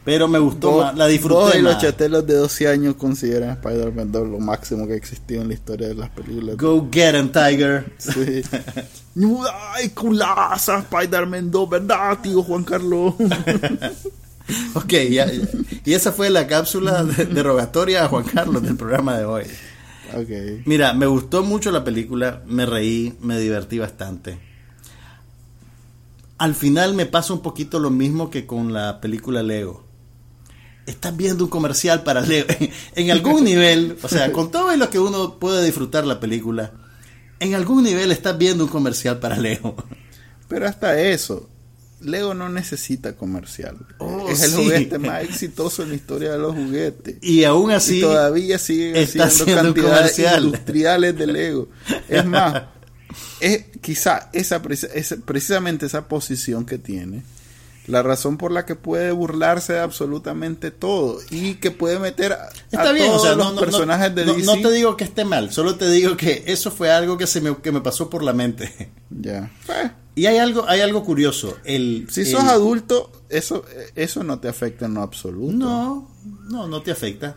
Pero me gustó Vos- más, la disfruté y los chatelos de 12 años consideran Spider-Man 2 lo máximo que existió en la historia de las películas. Go get him, Tiger. Sí. ¡Ay, culaza! Spider-Man 2, ¿verdad, tío Juan Carlos? Ok, ya- ya. y esa fue la cápsula de- derogatoria a Juan Carlos del programa de hoy. ok. Mira, me gustó mucho la película, me reí, me divertí bastante. Al final me pasa un poquito lo mismo que con la película Lego. Estás viendo un comercial para Lego. En algún nivel, o sea, con todo lo que uno puede disfrutar la película, en algún nivel estás viendo un comercial para Lego. Pero hasta eso, Lego no necesita comercial. Oh, es el sí. juguete más exitoso en la historia de los juguetes. Y aún así, y todavía siguen está haciendo cantidades comercial. industriales de Lego. Es más, es quizá esa, esa- precisamente esa posición que tiene, la razón por la que puede burlarse de absolutamente todo y que puede meter a, Está a bien, todos o sea, los no- personajes de no- DC. no te digo que esté mal, solo te digo que eso fue algo que se me, que me pasó por la mente. Ya. Eh, Y hay algo, hay algo curioso. El, si el- sos adulto, eso, eso no te afecta en lo absoluto. No, no, no te afecta.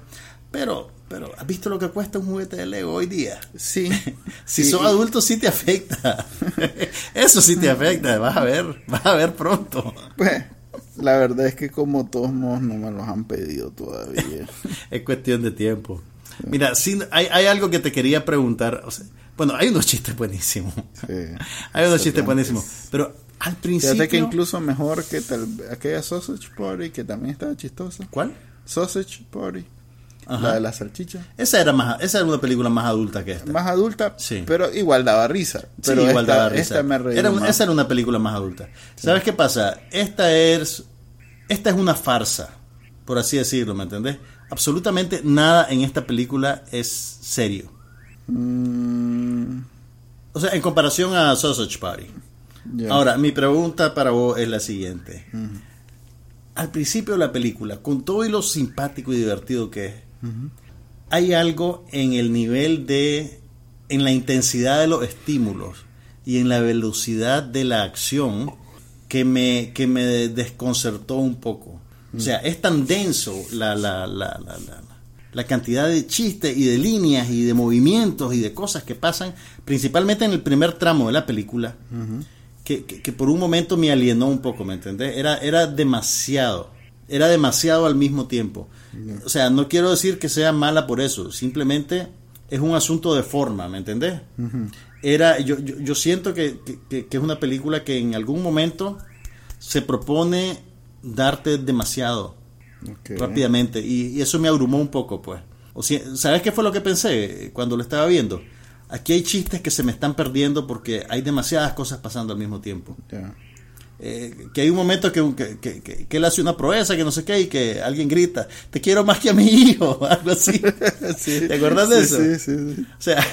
Pero, pero, ¿has visto lo que cuesta un juguete de Lego hoy día? Sí. Si Sí, sos adulto sí te afecta. Eso sí te afecta, vas a ver, vas a ver pronto. Pues, la verdad es que como todos modos no me los han pedido todavía. Es cuestión de tiempo. Mira, sí, hay, hay algo que te quería preguntar. o sea, bueno, hay unos chistes buenísimos. Sí. Hay unos chistes buenísimos. Pero al principio. Fíjate que incluso mejor que tal, aquella Sausage Party que también estaba chistosa. ¿Cuál? Sausage Party. Ajá. La de la salchicha. Esa era más, esa era una película más adulta que esta. Más adulta, Sí. pero igual daba risa. Sí, Pero igual esta, daba risa. esta me reí Era un- esa era una película más adulta. ¿Sabes qué pasa? Esta es, esta es una farsa, por así decirlo, ¿me entendés? Absolutamente nada en esta película es serio. Mm, O sea, en comparación a Sausage Party. Ahora, mi pregunta para vos es la siguiente. Al principio de la película, con todo y lo simpático y divertido que es, hay algo en el nivel de, en la intensidad de los estímulos y en la velocidad de la acción que me, que me desconcertó un poco. O sea, es tan denso la, la, la, la, la, la cantidad de chistes y de líneas y de movimientos y de cosas que pasan, principalmente en el primer tramo de la película, que, que- que por un momento me alienó un poco, ¿me entendés? Era, era demasiado, era demasiado al mismo tiempo. O sea, no quiero decir que sea mala por eso, simplemente es un asunto de forma, ¿me entendés? Era, yo, yo, yo siento que, que- es una película que en algún momento se propone darte demasiado rápidamente y, y eso me abrumó un poco pues o sea, sabes qué fue lo que pensé cuando lo estaba viendo aquí hay chistes que se me están perdiendo porque hay demasiadas cosas pasando al mismo tiempo Ya. Eh, que hay un momento que, que, que- él hace una proeza que no sé qué y que alguien grita te quiero más que a mi hijo algo así Sí. ¿te acuerdas de eso? Sí, sí, sí. o sea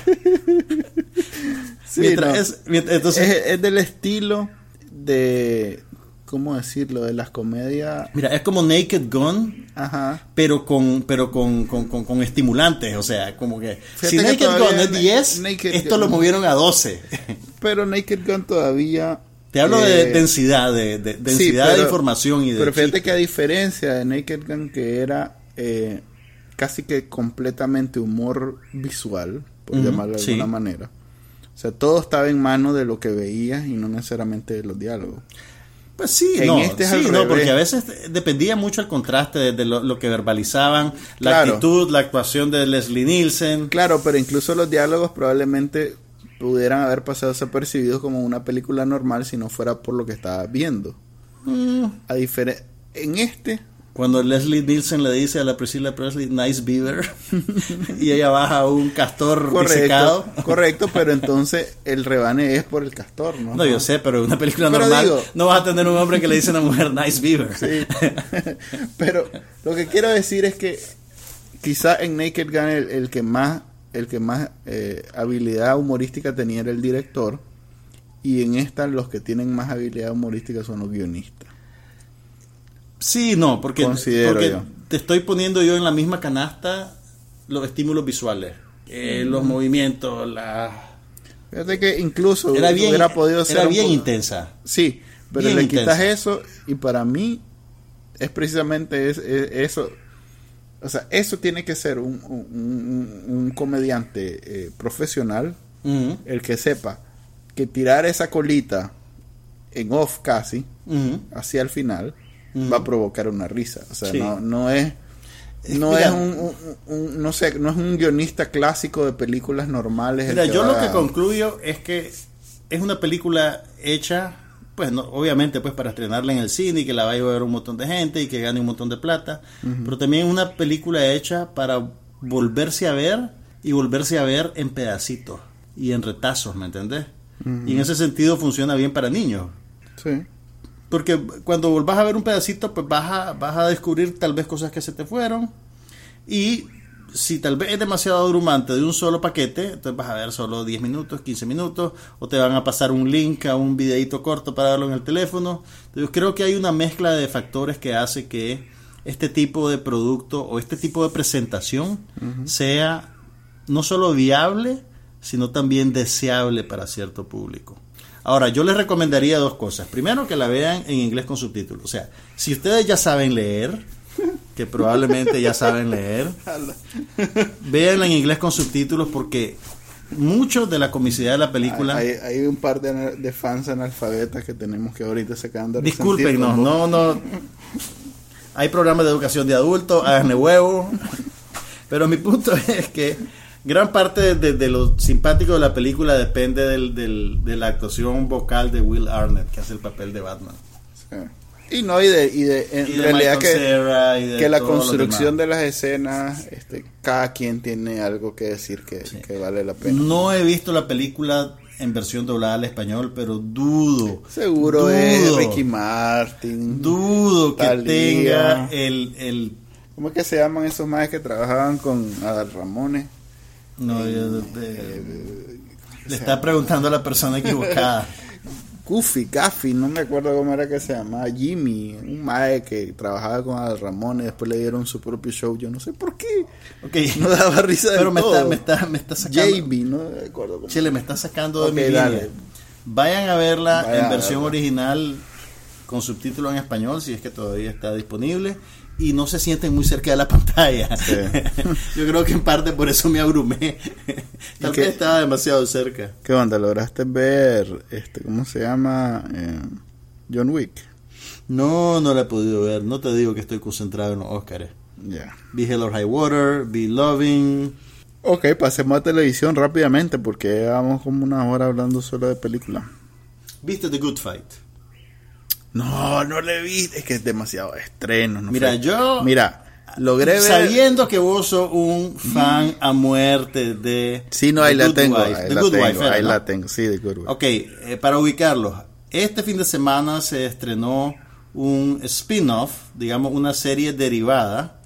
mientras no. es- mientras- entonces es, es del estilo de. ¿Cómo decirlo? De las comedias. mira es como Naked Gun Ajá. pero con pero con, con, con- con estimulantes, o sea, como que Fíjate si Naked Gun es Na- 10, Naked esto Gun- lo movieron a 12. Pero Naked Gun todavía. Te hablo de eh, densidad, de, de- sí, densidad de información y de Pero fíjate chiste. que a diferencia de Naked Gun, que era eh, casi que completamente humor visual, por llamarlo de sí. alguna manera. O sea, todo estaba en mano de lo que veías y no necesariamente de los diálogos. Pues sí, en no, este es sí, no, porque a veces dependía mucho el contraste de, de lo, lo que verbalizaban, la Claro. actitud, la actuación de Leslie Nielsen. Claro, pero incluso los diálogos probablemente pudieran haber pasado desapercibidos como una película normal si no fuera por lo que estabas viendo. Mm, A diferen- en este, Cuando Leslie Nielsen le dice a la Priscilla Presley, nice beaver, y ella baja un castor disecado. correcto, correcto, pero entonces el rebane es por el castor, ¿no? No, yo sé, pero en una película Pero normal digo- no vas a tener un hombre que le dice a una mujer nice beaver. Sí. Pero lo que quiero decir es que quizá en Naked Gun el, el que más el que más eh, habilidad humorística tenía era el director y en esta los que tienen más habilidad humorística son los guionistas. Sí, no, porque, porque te estoy poniendo yo en la misma canasta los estímulos visuales, eh, los movimientos, la... Fíjate que incluso Era bien, hubiera podido ser era bien intensa. Sí, pero Bien le intensa. quitas eso y para mí es precisamente es- es- eso. O sea, eso tiene que ser un, un- un- un comediante eh, profesional, el que sepa que tirar esa colita en off casi, ujú. hacia el final, va a provocar una risa. O sea, Sí. no, no es... No Mira. es un, un- un- no sé, no es un guionista clásico de películas normales. Mira, yo lo que concluyo es que es una película hecha, pues no, obviamente pues para estrenarla en el cine y que la vaya a ver un montón de gente y que gane un montón de plata, pero también una película hecha para volverse a ver y volverse a ver en pedacitos y en retazos, ¿me entendés? Y en ese sentido funciona bien para niños. Sí. Porque cuando volvás a ver un pedacito, pues vas a, vas a descubrir tal vez cosas que se te fueron. Y si tal vez es demasiado abrumante de un solo paquete, entonces vas a ver solo 10 minutos, 15 minutos, o te van a pasar un link a un videito corto para verlo en el teléfono. Entonces creo que hay una mezcla de factores que hace que este tipo de producto o este tipo de presentación sea no solo viable, sino también deseable para cierto público. Ahora, yo les recomendaría dos cosas. Primero, que la vean en inglés con subtítulos. O sea, si ustedes ya saben leer, que probablemente ya saben leer, véanla en inglés con subtítulos porque mucho de la comicidad de la película... Hay, hay un par de, de fans analfabetas que tenemos que ahorita Disculpen, con no, no, no. Hay programas de educación de adultos, háganle huevo. Pero mi punto es que gran parte de, de- de lo simpático de la película depende del, del- de la actuación vocal de Will Arnett, que hace el papel de Batman. Sí. Y no, y de, y de en Y de realidad que, y de que la construcción de las escenas, este, cada quien tiene algo que decir que, Sí. que vale la pena. No he visto la película en versión doblada al español, pero dudo. Seguro dudo, es Ricky Martin. Dudo que Thalía. tenga el, el ¿Cómo es que se llaman esos más que trabajaban con Adal Ramones? no, yo- de- le está preguntando a la persona equivocada. Goofy, Gaffy, no me acuerdo cómo era que se llamaba, Jimmy, un mae que trabajaba con Adal Ramones, después le dieron su propio show, yo no sé por qué, Ok. no daba risa de Pero me todo. está, me está, me está sacando. Jamie, no me acuerdo cómo. Chile, me está sacando de mi línea. dale. Vayan a verla Vayan en a versión verla. original con subtítulo en español, si es que todavía está disponible. Y no se sienten muy cerca de la pantalla. Sí. Yo creo que en parte por eso me abrumé. Tal vez estaba demasiado cerca. ¿Qué onda? ¿Lograste ver, este, cómo se llama? Eh, John Wick. No, no la he podido ver. No te digo que estoy concentrado en los Oscars. Ya. Vi Hell or High Water, vi Loving. Ok, pasemos a televisión rápidamente porque llevamos como una hora hablando solo de película. ¿Viste The Good Fight? No, no le vi, es que es demasiado estreno. no Mira, yo- Mira, logré ver... Sabiendo que vos sos un fan a muerte de. Sí, no, ahí la tengo, ahí la tengo, ahí la tengo, sí, de Good Wife. Ok, eh, para ubicarlos, este fin de semana se estrenó un spin-off, digamos una serie derivada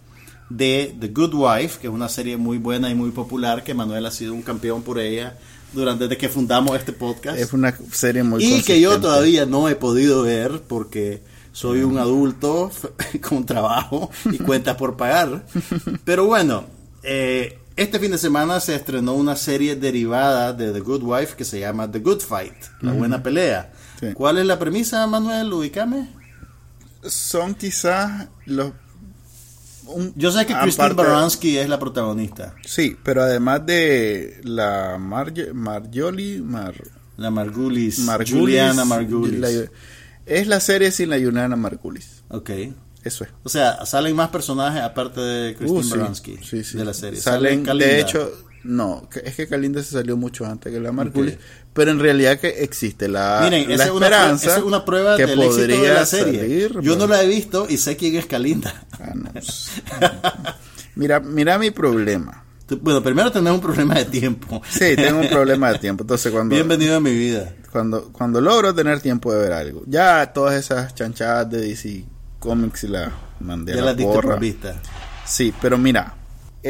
de The Good Wife, que es una serie muy buena y muy popular, que Manuel ha sido un campeón por ella durante desde que fundamos este podcast. Es una serie muy y que yo todavía no he podido ver porque soy un adulto con trabajo y cuentas por pagar. Pero bueno, eh, este fin de semana se estrenó una serie derivada de The Good Wife que se llama The Good Fight, la buena pelea. Sí. ¿Cuál es la premisa, Manuel? Ubícame. Son quizás los... un- Yo sé que Christine aparte- Baranski es la protagonista, Sí, pero además de la Marge- Marjoli, Mar, la Margulis, Margulis, Juliana Margulis. la- es la serie sin la Juliana Margulis. Ok. Eso es. O sea, salen más personajes aparte de Christine Uh, sí. Baranski Sí, sí. de la serie. Salen, Sale Kalinda. de hecho, no, es que Kalinda se salió mucho antes que la Margulis, pero en realidad que existe la, Miren, la esa esperanza prueba- esa es una prueba que del éxito de podría la serie. salir, Yo no pero- la he visto y sé quién es Kalinda. Ah, no. mira, mira mi problema. Bueno, primero tenés un problema de tiempo. Sí, tengo un problema de tiempo. Entonces, cuando, Bienvenido a mi vida. cuando, cuando logro tener tiempo de ver algo, ya todas esas chanchadas de DC Comics y la mandé Ya a la la diste por vista. Sí, pero mira,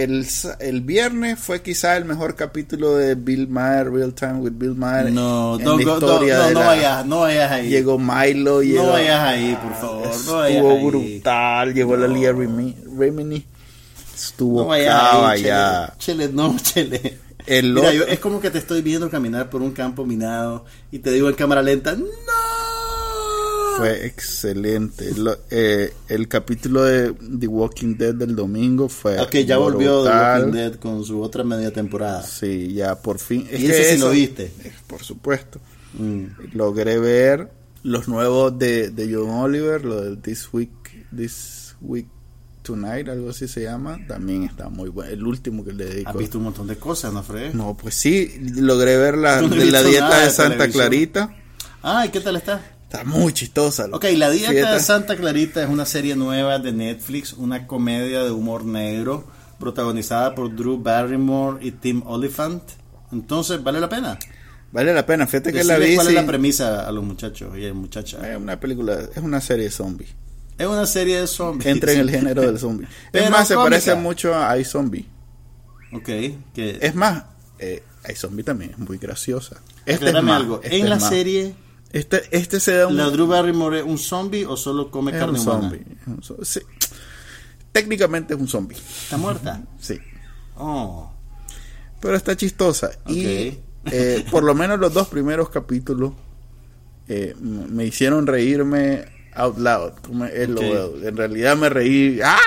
el, el viernes fue quizá el mejor capítulo de Bill Maher, Real Time with Bill Maher. No, en la no, historia no, de no la- vayas, no vayas ahí. Llegó Milo, llegó, no vayas ahí, por favor. No vayas estuvo ahí. brutal, llegó la Lia Remi- Remini, estuvo No vayas cava ahí, chele. Chele, no, chele. El Mira, yo- es como que te estoy viendo caminar por un campo minado y te digo en cámara lenta, ¡No! Fue excelente. Lo- eh, el capítulo de The Walking Dead del domingo fue. Ok, ya volvió The. Walking Dead con su otra media temporada. Sí, ya por fin. Es ¿Y ese sí eso- lo viste? eh, Por supuesto. Mm. Logré ver los nuevos de, de John Oliver, lo del This Week, This Week Tonight, algo así se llama. También está muy bueno. El último que le dedico. Has visto un montón de cosas, ¿no, Fred? No, pues sí, logré ver la, No de la dieta de Santa televisión. Clarita. Ay, ¿qué tal está? Está muy chistosa. Ok, La Dieta de Santa Clarita es una serie nueva de Netflix, una comedia de humor negro, protagonizada por Drew Barrymore y Tim Oliphant. Entonces, ¿vale la pena? Vale la pena, fíjate que la vi. ¿Cuál es la premisa a los muchachos y a las muchachas? Es una película, es una serie de zombies. Es una serie de zombies. Entra en el género del zombie. Pero es más, se parece mucho a iZombie. Ok, que... Es más, eh, iZombie también es muy graciosa. Este es más, algo. este en es la más. serie, Este, este se da un, ¿la Drew Barrymore es un zombie o solo come es carne un humana? zombie. es un sí. Técnicamente es un zombie. ¿Está muerta? Sí. Oh. Pero está chistosa. Y eh, por lo menos los dos primeros capítulos eh, me hicieron reírme out loud. Como es lo Ok. veo. En realidad me reí. ¡Ah!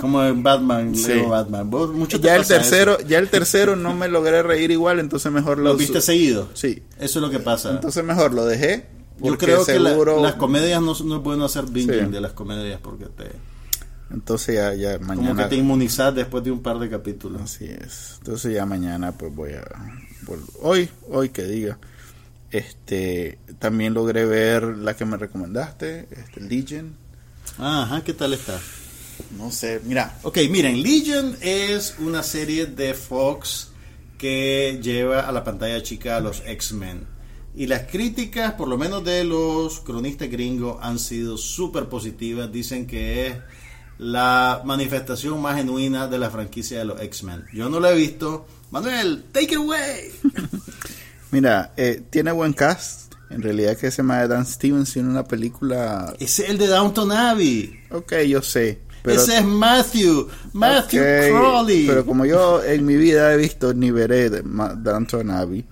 Como en Batman, Sí. Lego Batman. ¿Vos, mucho te Ya el tercero, eso? ya el tercero no me logré reír igual, entonces mejor lo ¿Lo viste seguido? Sí. Eso es lo que pasa. Entonces mejor lo dejé. Yo porque creo que la- las comedias no, no es bueno hacer binging Sí. de las comedias porque te Entonces ya, ya como mañana. que te inmunizas después de un par de capítulos. Así es. Entonces ya mañana pues voy a hoy hoy que diga. Este también logré ver la que me recomendaste, este Legion. Ajá, ¿qué tal está? No sé, mira, Ok, miren, Legion es una serie de Fox que lleva a la pantalla chica a los X-Men. Y las críticas, por lo menos de los cronistas gringos, han sido súper positivas. Dicen que es la manifestación más genuina de la franquicia de los X-Men. Yo no la he visto. Manuel, take it away. mira, eh, tiene buen cast. En realidad que más de Dan Stevens tiene una película. Es el de Downton Abbey. Ok, yo sé. Pero, Ese es Matthew. Matthew ok, Crawley. Pero como yo en mi vida he visto ni veré de Downton Abbey.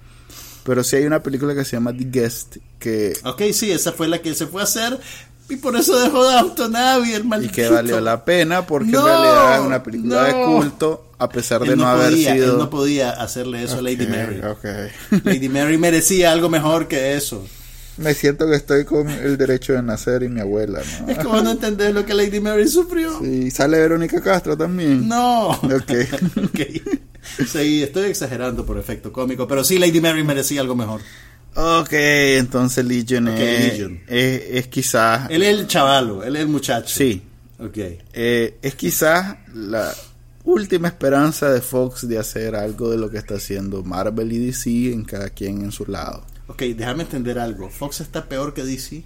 Pero sí hay una película que se llama The Guest que Ok, sí, esa fue la que se fue a hacer. Y por eso dejó Downton Abbey, el y maldito. que valió la pena porque No, en realidad es una película de no. culto a pesar de Él no, no, haber podía, sido él no podía hacerle eso a Lady Mary. ok. Lady Mary merecía algo mejor que eso. Me siento que estoy con el derecho de nacer y mi abuela, ¿no? Es como no entender lo que Lady Mary sufrió. Sí, sale Verónica Castro también. No. Ok. Ok. Sí, estoy exagerando por efecto cómico, pero sí, Lady Mary merecía algo mejor. Ok, entonces Legion, Ok, es, Legion. Es, es quizás... Él es el chavalo, él es el muchacho. Sí, Ok. eh, es quizás la última esperanza de Fox de hacer algo de lo que está haciendo Marvel y DC en cada quien en su lado. Ok, déjame entender algo. ¿Fox está peor que DC?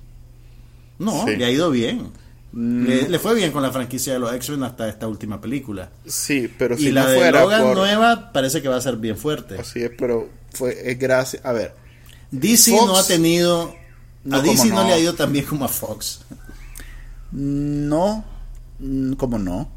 No, Sí. le ha ido bien. Mm. Le, le fue bien con la franquicia de los X-Men hasta esta última película. Sí, pero y si la no de fuera Logan por... nueva parece que va a ser bien fuerte. Así es, pero fue, es gracias... A ver, DC Fox- no ha tenido... No, a DC ¿cómo no? no? le ha ido tan bien como a Fox. no, mm, ¿cómo no?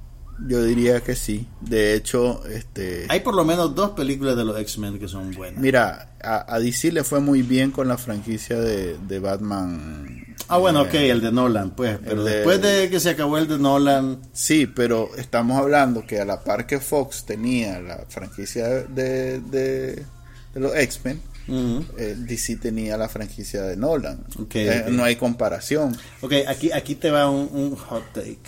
Yo diría que sí. De hecho, este... Hay por lo menos dos películas de los X-Men que son buenas. Mira, a, a DC le fue muy bien con la franquicia de, de Batman. ah, bueno, Eh, ok, el de Nolan, pues. Pero el de- después de que se acabó el de Nolan... Sí, pero estamos hablando que a la par que Fox tenía la franquicia de, de, los X-Men, ujú. eh, DC tenía la franquicia de Nolan. Eh, ok. No hay comparación. Ok, aquí, aquí te va un, un hot take.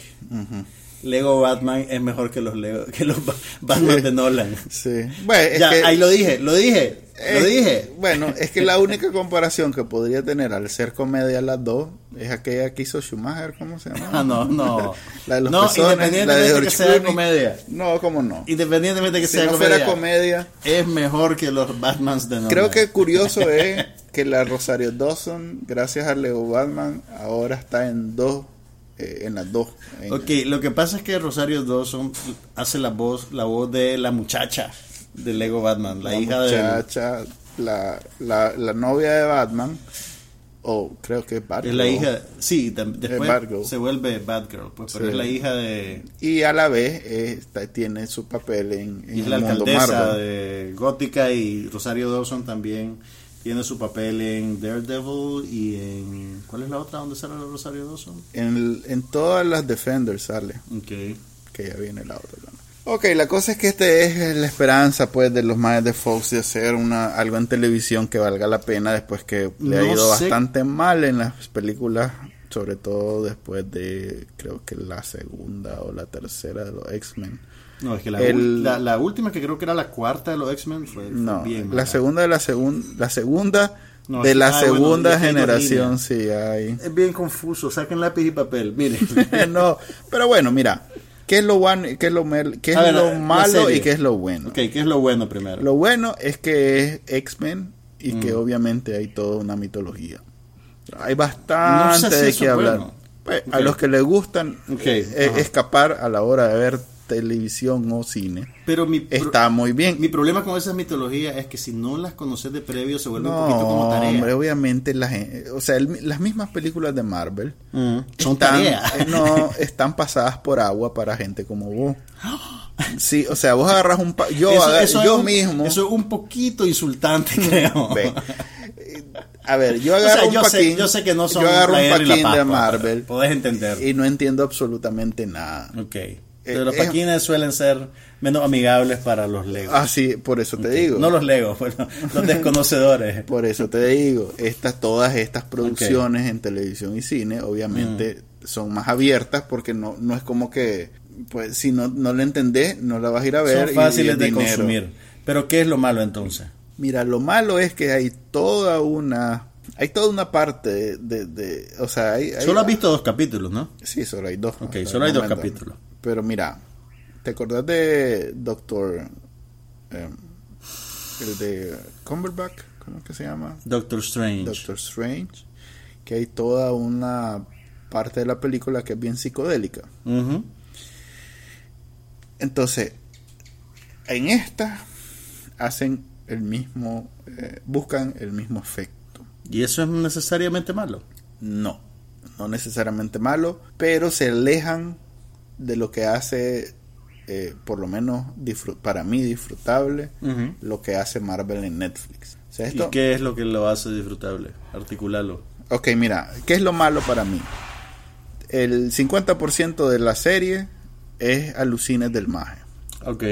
Lego Batman es mejor que los Lego, que los Ba- Batman de Nolan. Sí. Bueno, es ya, que- ahí lo dije, lo dije, lo dije. Bueno, es que la única comparación que podría tener al ser comedia las dos es aquella que hizo Schumacher, ¿cómo se llama? Ah, no, no. La de los no, pezones, la de independientemente de que sea Clooney. comedia. No, ¿cómo no? Independientemente de que Si sea no comedia, fuera comedia, es mejor que los Batmans de Nolan. creo que curioso es que la Rosario Dawson, gracias a Lego Batman, ahora está en dos, eh, en las dos. En- Ok, lo que pasa es que Rosario Dawson hace la voz, la voz de la muchacha de Lego Batman, la, la hija de muchacha, la, la, la novia de Batman, o creo que es Batgirl. es la hija, sí, después se vuelve Batgirl, pues, pero Sí. es la hija de Y a la vez está- tiene su papel en, en es el la mundo alcaldesa Marvel. de Gótica y Rosario Dawson también Tiene su papel en Daredevil y en... ¿Cuál es la otra donde sale Rosario Dawson? En, el- en todas las Defenders sale, Ok. que ya viene la otra también. Ok, la cosa es que este es la esperanza pues de los más de Fox de hacer una algo en televisión que valga la pena después que le ha ido sé. bastante mal en las películas, sobre todo después de creo que la segunda o la tercera de los X-Men. No, es que la, El- la, la última que creo que era la cuarta de los X-Men fue, fue No, bien la mala. segunda de la segunda la segunda No, de la ah, segunda generación, sí hay. Es bien confuso, saquen lápiz y papel, miren. no, pero bueno, mira, ¿qué es lo bueno, qué es lo qué es ver, lo malo y qué es lo bueno? ok, ¿qué es lo bueno primero? Lo bueno es que es X-Men y que Mm. obviamente hay toda una mitología. Hay No bastante sé si de qué hablar. bueno. Pues, A los que les gustan eh, escapar a la hora de ver televisión o cine, Pero mi, está muy bien. mi problema con esas mitologías es que si no las conoces de previo se vuelve no, un poquito como tarea. hombre, obviamente la o sea, el- las mismas películas de Marvel Mm, son están, tarea. eh, no, están pasadas por agua para gente como vos. Sí, o sea, vos agarras un pa- yo Eso- eso es yo un- mismo Eso es un poquito insultante, creo. Ve. A ver, yo O sea, agarro un yo, sé, paquín. yo sé que no son yo agarro un paquín de Marvel Podés entender. y no entiendo absolutamente nada. Ok. Pero los eh, paquines suelen ser menos amigables para los legos. Ah, sí, por eso te digo. No los legos, bueno, los desconocedores. Por eso te digo, estas todas estas producciones en televisión y cine obviamente Mm. son más abiertas porque no no es como que pues si no no la entendés, no la vas a ir a ver Son fáciles y de dinero. consumir. Pero ¿qué es lo malo entonces? Mira, lo malo es que hay toda una hay toda una parte de, de- de- o sea, hay, hay- Solo has visto dos capítulos, ¿no? Sí, solo hay dos. Ok, solo hay dos capítulos. Pero mira, ¿te acordás de Doctor... em, el de Cumberbatch? ¿Cómo es que se llama? Doctor Strange. Doctor Strange. Que hay toda una parte de la película que es bien psicodélica. Entonces, en esta hacen el mismo... eh, buscan el mismo efecto. ¿Y eso es necesariamente malo? No, no necesariamente malo, pero se alejan de lo que hace, eh, por lo menos para mí disfrutable, lo que hace Marvel en Netflix. O sea, ¿Y esto, qué es lo que lo hace disfrutable? Articularlo. Ok, mira, ¿qué es lo malo para mí? El 50% de la serie es alucines del maje. Ok.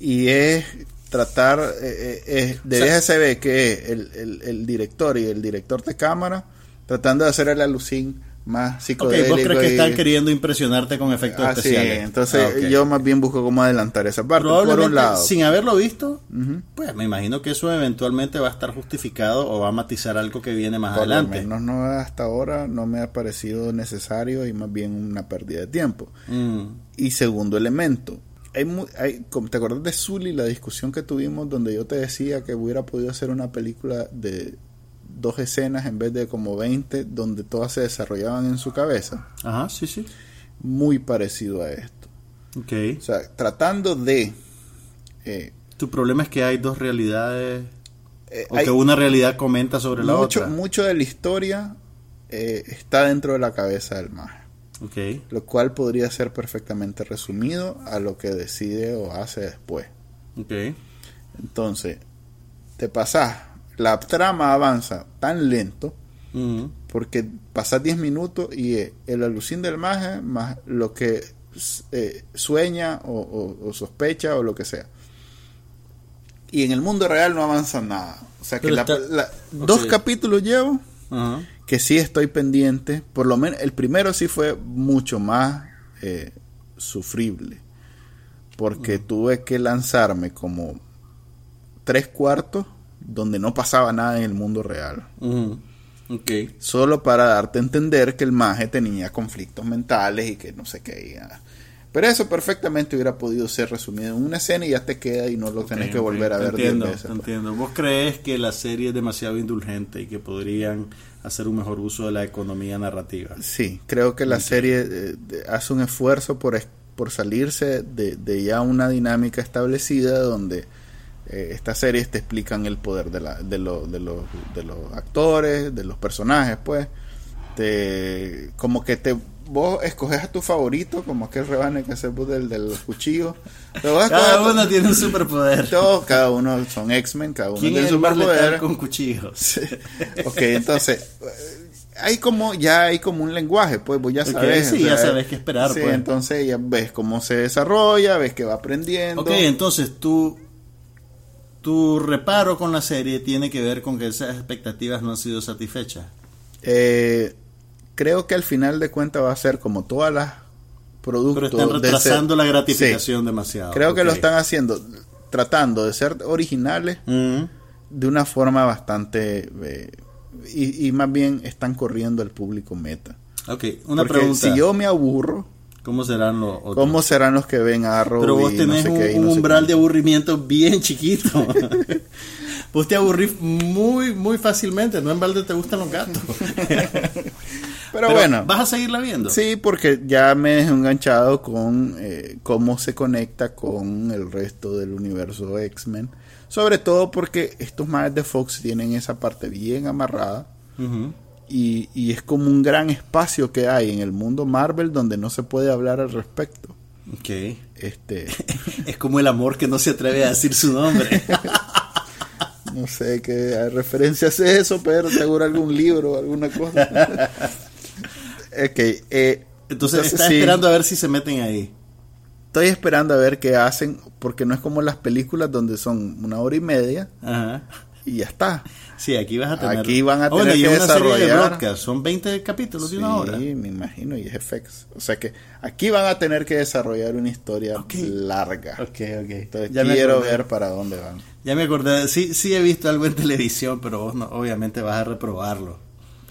Y es tratar, eh, eh, es- de O sea- que es el, el- el director y el director de cámara, tratando de hacer el alucín más Ok, psicodélico. vos crees que están queriendo impresionarte con efectos Así especiales. es, entonces Ah, ok. yo más bien busco cómo adelantar esa parte, por un lado. sin haberlo visto, pues me imagino que eso eventualmente va a estar justificado o va a matizar algo que viene más Por lo adelante. menos no hasta ahora no me ha parecido necesario y más bien una pérdida de tiempo. Mm. Y segundo elemento, hay, hay ¿te acuerdas de Zully, la discusión que tuvimos donde yo te decía que hubiera podido hacer una película de dos escenas en vez de como 20 donde todas se desarrollaban en su cabeza? Ajá, sí, sí. Muy parecido a esto. Ok. O sea, tratando de... eh, Tu problema es que hay dos realidades eh, o que una realidad comenta sobre la otra. mucho de la historia eh, está dentro de la cabeza del mago, Ok. lo cual podría ser perfectamente resumido a lo que decide o hace después. Ok. Entonces, te pasas, la trama avanza tan lento porque pasas 10 minutos y eh, el alucín del mago más lo que eh, sueña o, o- o sospecha o lo que sea. Y en el mundo real no avanza nada. O sea que la- está- la- dos capítulos llevo que sí estoy pendiente. Por lo menos el primero sí fue mucho más eh, sufrible. Porque tuve que lanzarme como tres cuartos donde no pasaba nada en el mundo real. Ujú. Ok. Solo para darte a entender que el maje tenía conflictos mentales y que no sé qué. Pero eso perfectamente hubiera podido ser resumido en una escena y ya te queda y no lo tenés que volver a ver diez entiendo, veces. te pues. entiendo. ¿Vos crees que la serie es demasiado indulgente y que podrían hacer un mejor uso de la economía narrativa? Sí, creo que la serie eh, hace un esfuerzo por, es- por salirse de, de ya una dinámica establecida donde eh, estas series te explican el poder de, la, de, lo- de, los, de los actores, de los personajes, pues. Te, como que te vos escoges a tu favorito, como aquel rebane que se puso del de los cuchillos. Pero vos Cada uno tiene un superpoder. todos, cada uno son X-Men, cada uno ¿Quién tiene letal superpoder. con cuchillos? Sí. Ok, entonces, eh, hay como, ya hay como un lenguaje, pues vos ya sabes. sí, ya sabes qué esperar, Sí, pues. entonces ya ves cómo se desarrolla, ves que va aprendiendo. Ok, entonces tú, tu reparo con la serie tiene que ver con que esas expectativas no han sido satisfechas. Eh, creo que al final de cuentas va a ser como todas las productos. Pero están retrasando ser- la gratificación Sí. demasiado. Creo que lo están haciendo, tratando de ser originales Mm, de una forma bastante... eh, y, y más bien están corriendo al público meta. Ok, una Porque pregunta. si yo me aburro, ¿Cómo serán los otros? ¿cómo serán los que ven a Arrow Pero vos no tenés sé un, qué, y un no sé umbral qué? de aburrimiento bien chiquito. vos te aburrís muy, muy fácilmente. No en balde te gustan los gatos. Pero, bueno, ¿Vas a seguirla viendo? sí, porque ya me he enganchado con eh, cómo se conecta con el resto del universo X-Men. Sobre todo porque estos más de Fox tienen esa parte bien amarrada. Ujú. Y, y es como un gran espacio que hay en el mundo Marvel donde no se puede hablar al respecto. Ok. Este, Es como el amor que no se atreve a decir su nombre. no sé qué referencia es eso, pero seguro algún libro o alguna cosa. ok, eh, Entonces, está sí, esperando a ver si se meten ahí. Estoy esperando a ver qué hacen, porque no es como las películas donde son una hora y media Ajá. Y ya está. Sí, aquí vas a tener. Aquí van a Ah, bueno, tener que es una serie de desarrollar- broadcast. Son 20 capítulos de una hora. Sí, me imagino, y es FX. O sea que aquí van a tener que desarrollar una historia larga. Ok, ok. Entonces Ya quiero ver para dónde van. Ya me acordé. Sí, sí he visto algo en televisión, pero vos no, obviamente vas a reprobarlo.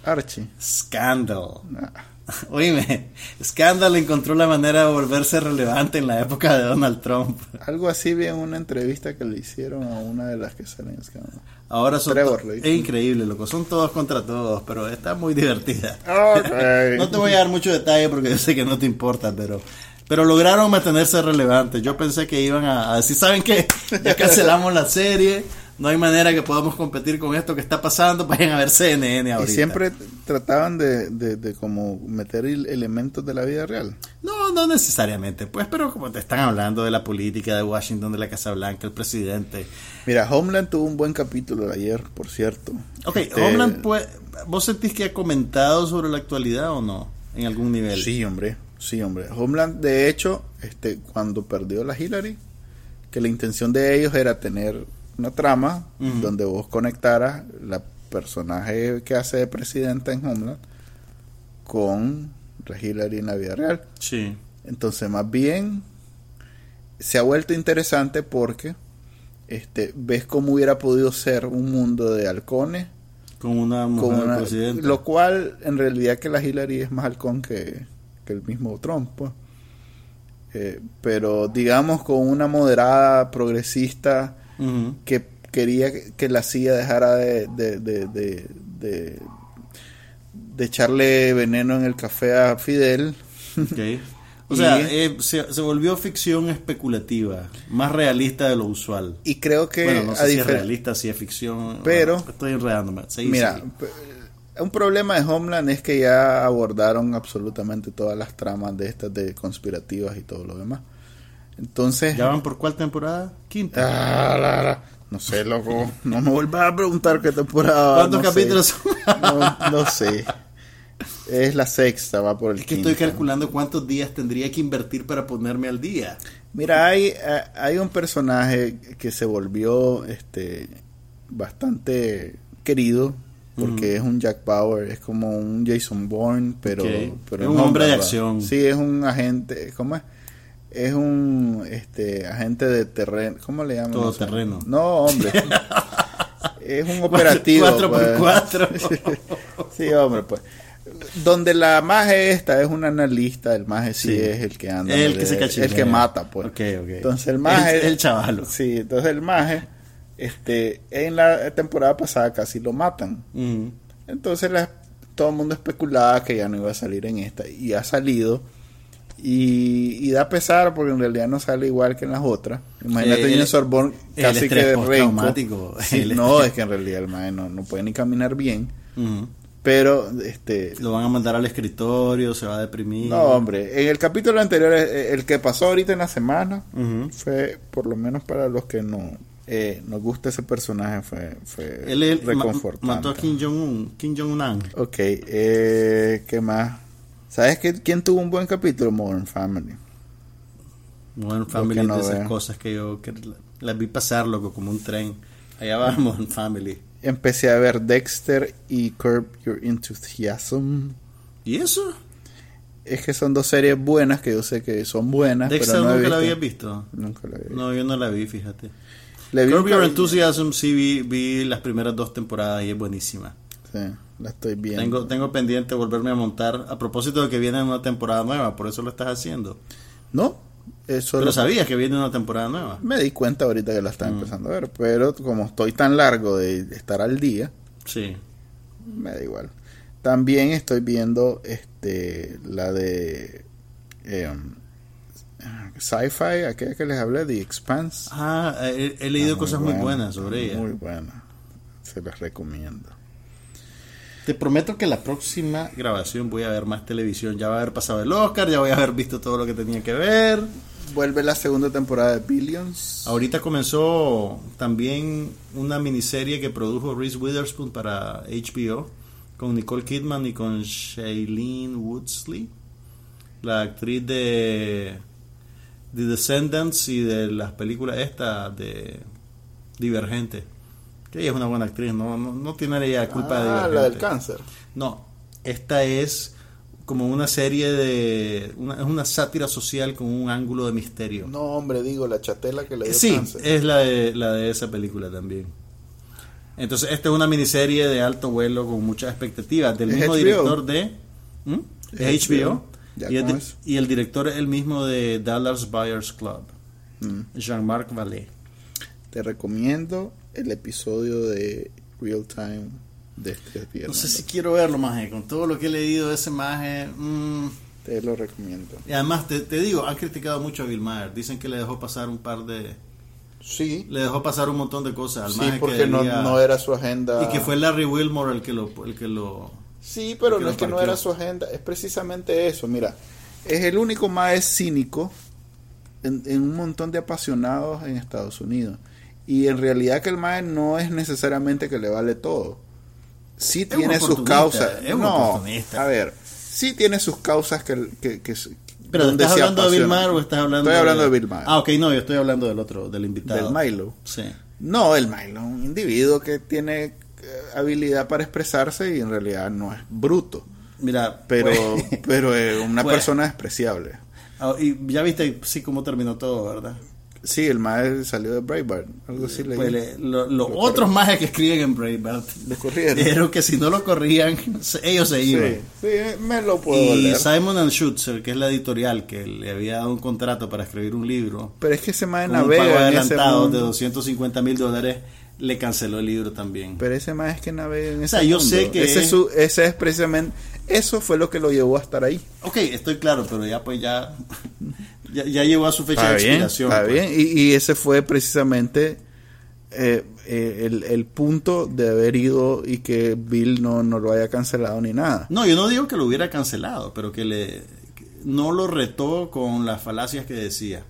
Archie. Scandal. Ah, Oíme, Scandal encontró la manera de volverse relevante en la época de Donald Trump. Algo así vi en una entrevista que le hicieron a una de las que salen en Scandal. Ahora son Trevor es increíble, loco. Son todos contra todos, pero está muy divertida. Ok. No te voy a dar mucho detalle porque yo sé que no te importa, pero pero lograron mantenerse relevantes. Yo pensé que iban a, a decir, ¿saben qué? Ya cancelamos la serie, no hay manera que podamos competir con esto que está pasando, vayan a ver CNN Y ahorita. siempre trataban de, de, de como meter el- elementos de la vida real. No, no necesariamente, pues, pero como te están hablando de la política de Washington, de la Casa Blanca, el presidente. Mira, Homeland tuvo un buen capítulo ayer, por cierto. Ok, Este, Homeland, pues, ¿vos sentís que ha comentado sobre la actualidad o no? En algún nivel. Sí, hombre. Sí, hombre. Homeland, de hecho, este, cuando perdió la Hillary, que la intención de ellos era tener una trama donde vos conectaras la personaje que hace de presidenta en Homeland con la Hillary en la vida real. Sí. Entonces, más bien, se ha vuelto interesante porque este, ves cómo hubiera podido ser un mundo de halcones, Con una mujer con una- presidente. lo cual en realidad que la Hillary es más halcón que, que el mismo Trump. pues. Eh, pero digamos con una moderada progresista Que quería que- la CIA dejara de, de, de, de, echarle veneno en el café a Fidel. O sea, eh, se, se volvió ficción especulativa, más realista de lo usual. Y creo que bueno, no a si es realista, si es ficción. Pero- bueno, estoy enredándome. Seguí, Mira, seguí. p- un problema de Homeland es que ya abordaron absolutamente todas las tramas de estas de conspirativas y todo lo demás. Entonces, ¿Ya van por cuál temporada? Quinta. Ah, la, la. no sé, loco, no me vuelvas a preguntar qué temporada. va, ¿Cuántos no capítulos son? No, no sé. Es la sexta, va por el Es que quinto. estoy calculando cuántos días tendría que invertir para ponerme al día. Mira, hay, hay un personaje que se volvió este bastante querido porque es un Jack Bauer, es como un Jason Bourne, pero, pero Es un hombre de acción. Sí, es un agente, ¿cómo es? Es un este agente de terreno, ¿cómo le llaman? Todo terreno. No, hombre. es un operativo. Cuatro por pues. cuatro. sí, hombre, pues. Donde la maje esta es un analista, el maje sí, Sí. es el que anda. El de- que se. El que mata, pues. Ok, ok. Entonces el maje. El, el chavalo. Sí, entonces el maje, este, en la temporada pasada casi lo matan. Entonces la- todo el mundo especulaba que ya no iba a salir en esta. Y ha salido. Y, y da pesar porque en realidad no sale igual que en las otras. Imagínate Eh, en el casi que de renco. Sí, no, es que en realidad el maje no, no puede ni caminar bien. Pero, este... Lo van a mandar al escritorio, se va a deprimir. No, hombre, en el capítulo anterior, eh, el que pasó ahorita en la semana, fue, por lo menos para los que no eh, nos gusta ese personaje, fue, fue Él, él ma- reconfortante. mató a Kim Jong-un. Kim Jong-un. Ok, eh, ¿qué más? ¿Sabes qué, quién tuvo un buen capítulo? Modern Family. Modern Family no de esas veo. cosas que yo que la- las vi pasar, loco, como un tren. Allá va Modern Family. Empecé a ver Dexter y Curb Your Enthusiasm. ¿Y eso? Es que son dos series buenas que yo sé que son buenas. Dexter pero no he nunca la visto. había visto. Nunca la vi. No, yo no la vi, fíjate. Curb Your. Enthusiasm sí vi, vi las primeras dos temporadas y es buenísima. Sí, la estoy viendo. Tengo, tengo pendiente volverme a montar a propósito de que viene una temporada nueva, por eso lo estás haciendo. No, eso Pero sabías que viene una temporada nueva. me di cuenta ahorita que la Mm. estaba empezando a ver. Pero como estoy tan largo de estar al día, Sí. me da igual. También estoy viendo este la de eh, sci-fi, aquella que les hablé, The Expanse. Ah, he, he leído Está cosas muy buena, buenas sobre ella. Muy buena. Se las recomiendo. Te prometo que la próxima grabación voy a ver más televisión. Ya va a haber pasado el Oscar, ya voy a haber visto todo lo que tenía que ver. Vuelve la segunda temporada de Billions. Ahorita comenzó también una miniserie que produjo Reese Witherspoon para HBO con Nicole Kidman y con Shailene Woodsley, la actriz de The Descendants y de las películas esta de Divergente. Que ella es una buena actriz, no, no, no tiene ella culpa de Ah, la del cáncer. No, esta es como una serie de. Una, es una sátira social con un ángulo de misterio. No, hombre, digo, la chatela que le dio Sí, cáncer. es la de, la de esa película también. Entonces, esta es una miniserie de alto vuelo con muchas expectativas del ¿Es mismo HBO? director de. ¿Mm? ¿Es HBO. HBO? Ya, Y, el, ¿cómo di- es? y el director es el mismo de Dallas Buyers Club, Mm. Jean-Marc Vallée. Te recomiendo el episodio de Real Time de este No viernes. sé si quiero verlo, maje. Con todo lo que he leído de ese maje. mm, Te lo recomiendo. Y además, te, te digo, han criticado mucho a Bill Maher. Dicen que le dejó pasar un par de. Sí, Le dejó pasar un montón de cosas al sí, maje que porque no, debía- no era su agenda. Y que fue Larry Wilmore el que lo. El que lo Sí, pero no es que no era su agenda, es precisamente eso. Mira, es el único más cínico en, en un montón de apasionados en Estados Unidos. Y en realidad que el MAE no es necesariamente que le vale todo. Sí tiene sus causas. es no, a ver, sí tiene sus causas que... que, que Pero donde ¿estás hablando de Bill. Maher o estás hablando Estoy hablando de Bill Maher. Ah, ok, no, yo estoy hablando del otro, del invitado. Del Milo. Sí. No, el Milo, un individuo que tiene eh, habilidad para expresarse y en realidad no es bruto. Mira, Pero, pues- pero es una pues- persona despreciable. Ah, y ya viste, sí, cómo terminó todo, ¿verdad? Sí, el maestro salió de Breitbart, algo así leí. Pues le- lo- los otros majes que escriben en Breitbart Lo dijeron que si no lo corrían, ellos se iban. sí, sí, me lo puedo Y leer. Simon and Schutzer, que es la editorial que le había dado un contrato para escribir un libro, Pero es que ese maestro con un pago navega en ese adelantado de mundo. 250 mil dólares, le canceló el libro también. Pero ese maestro es que navega en ese sea, yo mundo. sé que Ese, es- es su- ese es precisamente... Eso fue lo que lo llevó a estar ahí. Ok, estoy claro, pero ya pues ya, ya, ya llegó a su fecha Está de bien, expiración. está pues. bien. Y, y ese fue precisamente eh, eh, el, el punto de haber ido y que Bill no, no lo haya cancelado ni nada. No, yo no digo que lo hubiera cancelado, pero que le que no lo retó con las falacias que decía.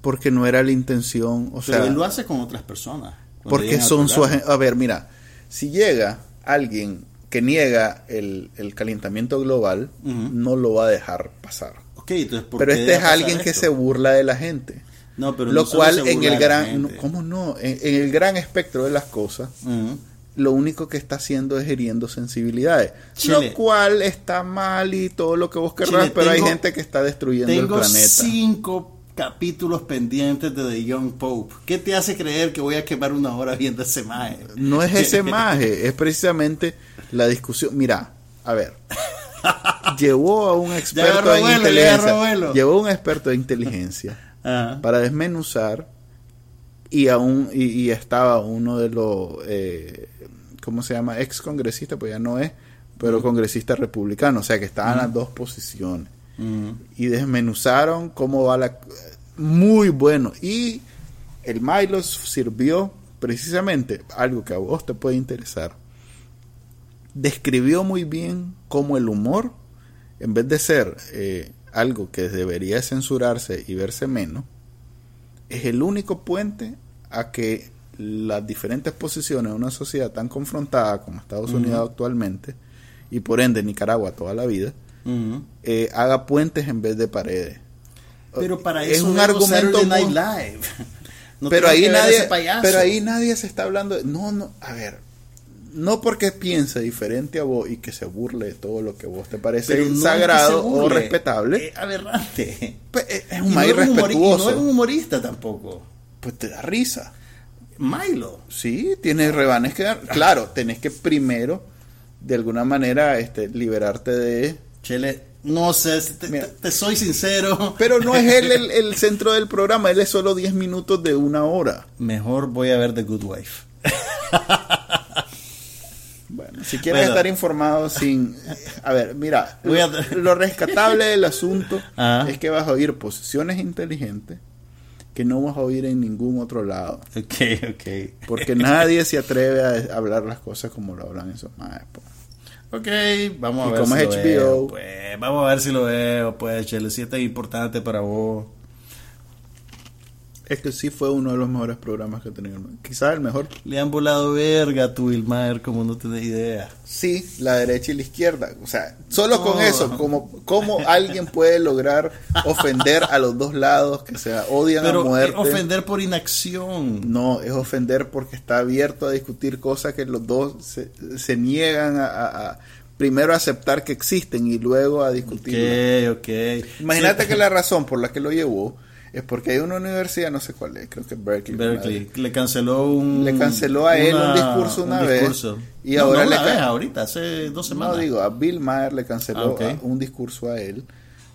Porque no era la intención. O Pero sea, él lo hace con otras personas. Porque son su A ver, mira, si llega alguien que niega el, el calentamiento global, no lo va a dejar pasar. Ok, entonces, ¿por Pero qué este es alguien que esto? se burla de la gente. No, pero lo no cual en el gran... ¿Cómo no? En, en el gran espectro de las cosas, Ujú. lo único que está haciendo es hiriendo sensibilidades. Chile. Lo cual está mal y todo lo que vos querrás, Chile, pero hay tengo- gente que está destruyendo el Tengo planeta. cinco capítulos pendientes de The Young Pope. ¿Qué te hace creer que voy a quemar una hora viendo ese maje? No es ese maje, es precisamente la discusión. Mira, a ver. Llevó a un experto en vuelo, inteligencia. Llevó a un experto de inteligencia Ajá. para desmenuzar y aún y, y estaba uno de los eh, ¿cómo se llama? ex congresista, pues ya no es, pero congresista republicano, o sea que estaban las dos posiciones Ujú. y desmenuzaron cómo va la muy bueno y el Milos sirvió precisamente algo que a vos te puede interesar describió muy bien cómo el humor, en vez de ser eh, algo que debería censurarse y verse menos, es el único puente a que las diferentes posiciones de una sociedad tan confrontada como Estados Unidos actualmente, y por ende Nicaragua toda la vida, eh, haga puentes en vez de paredes. Pero para es eso un vemos argumento Night Live. No pero ahí nadie pero ahí nadie se está hablando de- no no a ver no porque piense diferente a vos y que se burle de todo lo que vos te parece Pero no sagrado o respetable Es aberrante. pues, es es un no maíz y respetuoso no es un humorista tampoco. pues te da risa Milo. sí tienes rebanes que dar claro tenés que primero de alguna manera este liberarte de Chele, no sé, te- te soy sincero. pero no es él el, el centro del programa él es solo 10 minutos de una hora Mejor voy a ver The Good Wife. Si quieres Bueno. estar informado sin... A ver, mira, Voy a- lo, rescatable del asunto Ajá. es que vas a oír posiciones inteligentes que no vas a oír en ningún otro lado. Ok, ok. Porque nadie se atreve a hablar las cosas como lo hablan esos maes, po. Ok, vamos a Y ver como si es lo HBO. veo. Pues, vamos a ver si lo veo, pues, Chele, si es tan importante para vos. Es que sí fue uno de los mejores programas que he tenido. Quizás el mejor. Le han volado verga a tu Wilmaer, como no tenés idea. Sí, la derecha y la izquierda. O sea, solo con eso, como, como alguien puede lograr ofender a los dos lados que se odian a Pero muerte. eh, ofender por inacción. No, es ofender porque está abierto a discutir cosas que los dos se, se niegan a, a- a primero aceptar que existen y luego a discutir. Ok, ok. Imagínate Sí, que la razón por la que lo llevó es porque hay una universidad, no sé cuál es, creo que Berkeley. Berkeley le canceló un Le canceló a él un discurso una vez, discurso. y No, ahora no le una vez, ahorita hace dos semanas No digo, a Bill Maher le canceló Ah, ok. a- un discurso a él,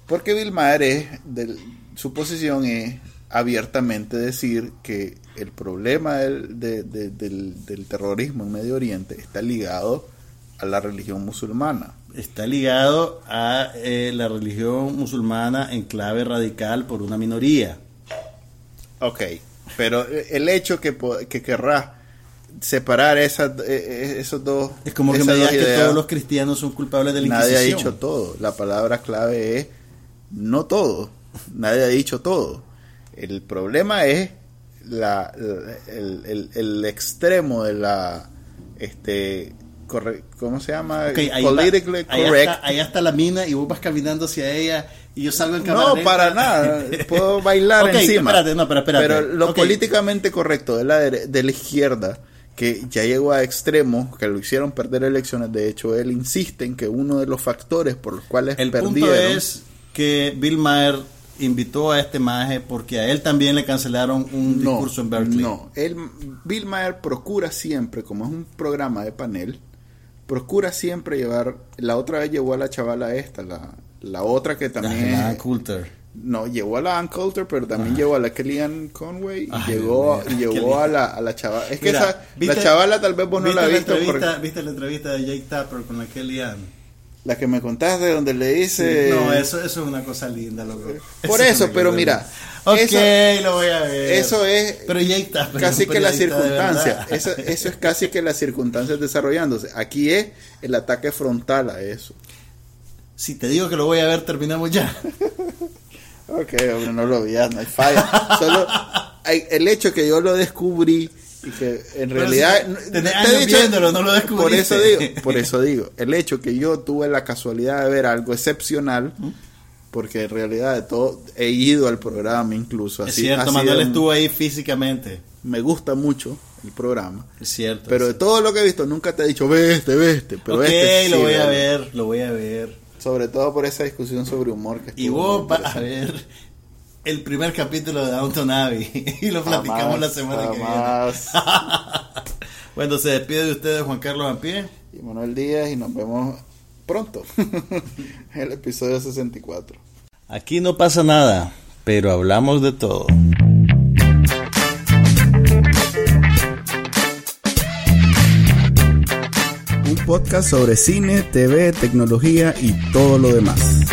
porque Bill Maher es, del- su posición es abiertamente decir que el problema del, de- de- del, del terrorismo en Medio Oriente está ligado a la religión musulmana. Está ligado a eh, la religión musulmana en clave radical por una minoría. Ok, pero el hecho que, que querrá separar esas, eh, eh, esos dos Es como que me digas que todos los cristianos son culpables de la Nadie ha Inquisición. dicho todo. La palabra clave es no todo. Nadie ha dicho todo. El problema es la- el, el- el extremo de la este corre- ¿cómo se llama? Ok, ahí, Politically ahí correct. está, ahí está la mina y vos vas caminando hacia ella y yo salgo en No, cámara lenta. para nada. Puedo bailar encima. espérate, no, pero espérate. Pero lo políticamente correcto de la, de la izquierda, que ya llegó a extremos, que lo hicieron perder elecciones. De hecho, él insiste en que uno de los factores por los cuales El perdieron. punto es que Bill Maher invitó a este maje porque a él también le cancelaron un no, discurso en Berkeley. No, él, Bill Maher procura siempre, como es un programa de panel, procura siempre llevar. La otra vez llevó a la chavala esta, la, la otra que también. Ah, es- Coulter. No, llevó a la Ann Coulter, pero también llevó a la Kellyanne Conway y Ay, llegó, y llevó a la, a la chavala. Es que Mira, esa, ¿viste- la chavala tal vez vos no ¿Viste la has la visto. porque- ¿Viste la entrevista de Jake Tapper con la Kellyanne? la que me contaste donde le dice... No, eso, eso es una cosa linda, loco. Por es eso, pero mira. Ok, eso- lo voy a ver. Eso es Tapper casi que la periodista de circunstancia. verdad. Eso, eso es casi que las circunstancias desarrollándose. Aquí es el ataque frontal a eso. Si te digo que lo voy a ver, terminamos ya. Ok, hombre, no lo ya, no hay falla. Solo hay, el hecho que yo lo descubrí y que en Pero realidad si te viéndolo, no lo Por descubriste. eso digo, por eso digo, el hecho que yo tuve la casualidad de ver algo excepcional, porque en realidad de todo he ido al programa incluso. es así- cierto, así Manuel estuvo ahí físicamente. Me gusta mucho el programa. Es cierto. Pero de todo lo que he visto, nunca te he dicho, ve este, ve este. Pero este lo sí, voy a vele". ver, lo voy a ver. Sobre todo por esa discusión sobre humor que Y vos vas a ver el primer capítulo de Downton Abbey y lo platicamos Jamás, la semana que jamás. viene. bueno, se despide de ustedes Juan Carlos Ampie. y Manuel Díaz y nos vemos pronto el episodio 64. Aquí no pasa nada, pero hablamos de todo. Un podcast sobre cine, TV, tecnología y todo lo demás.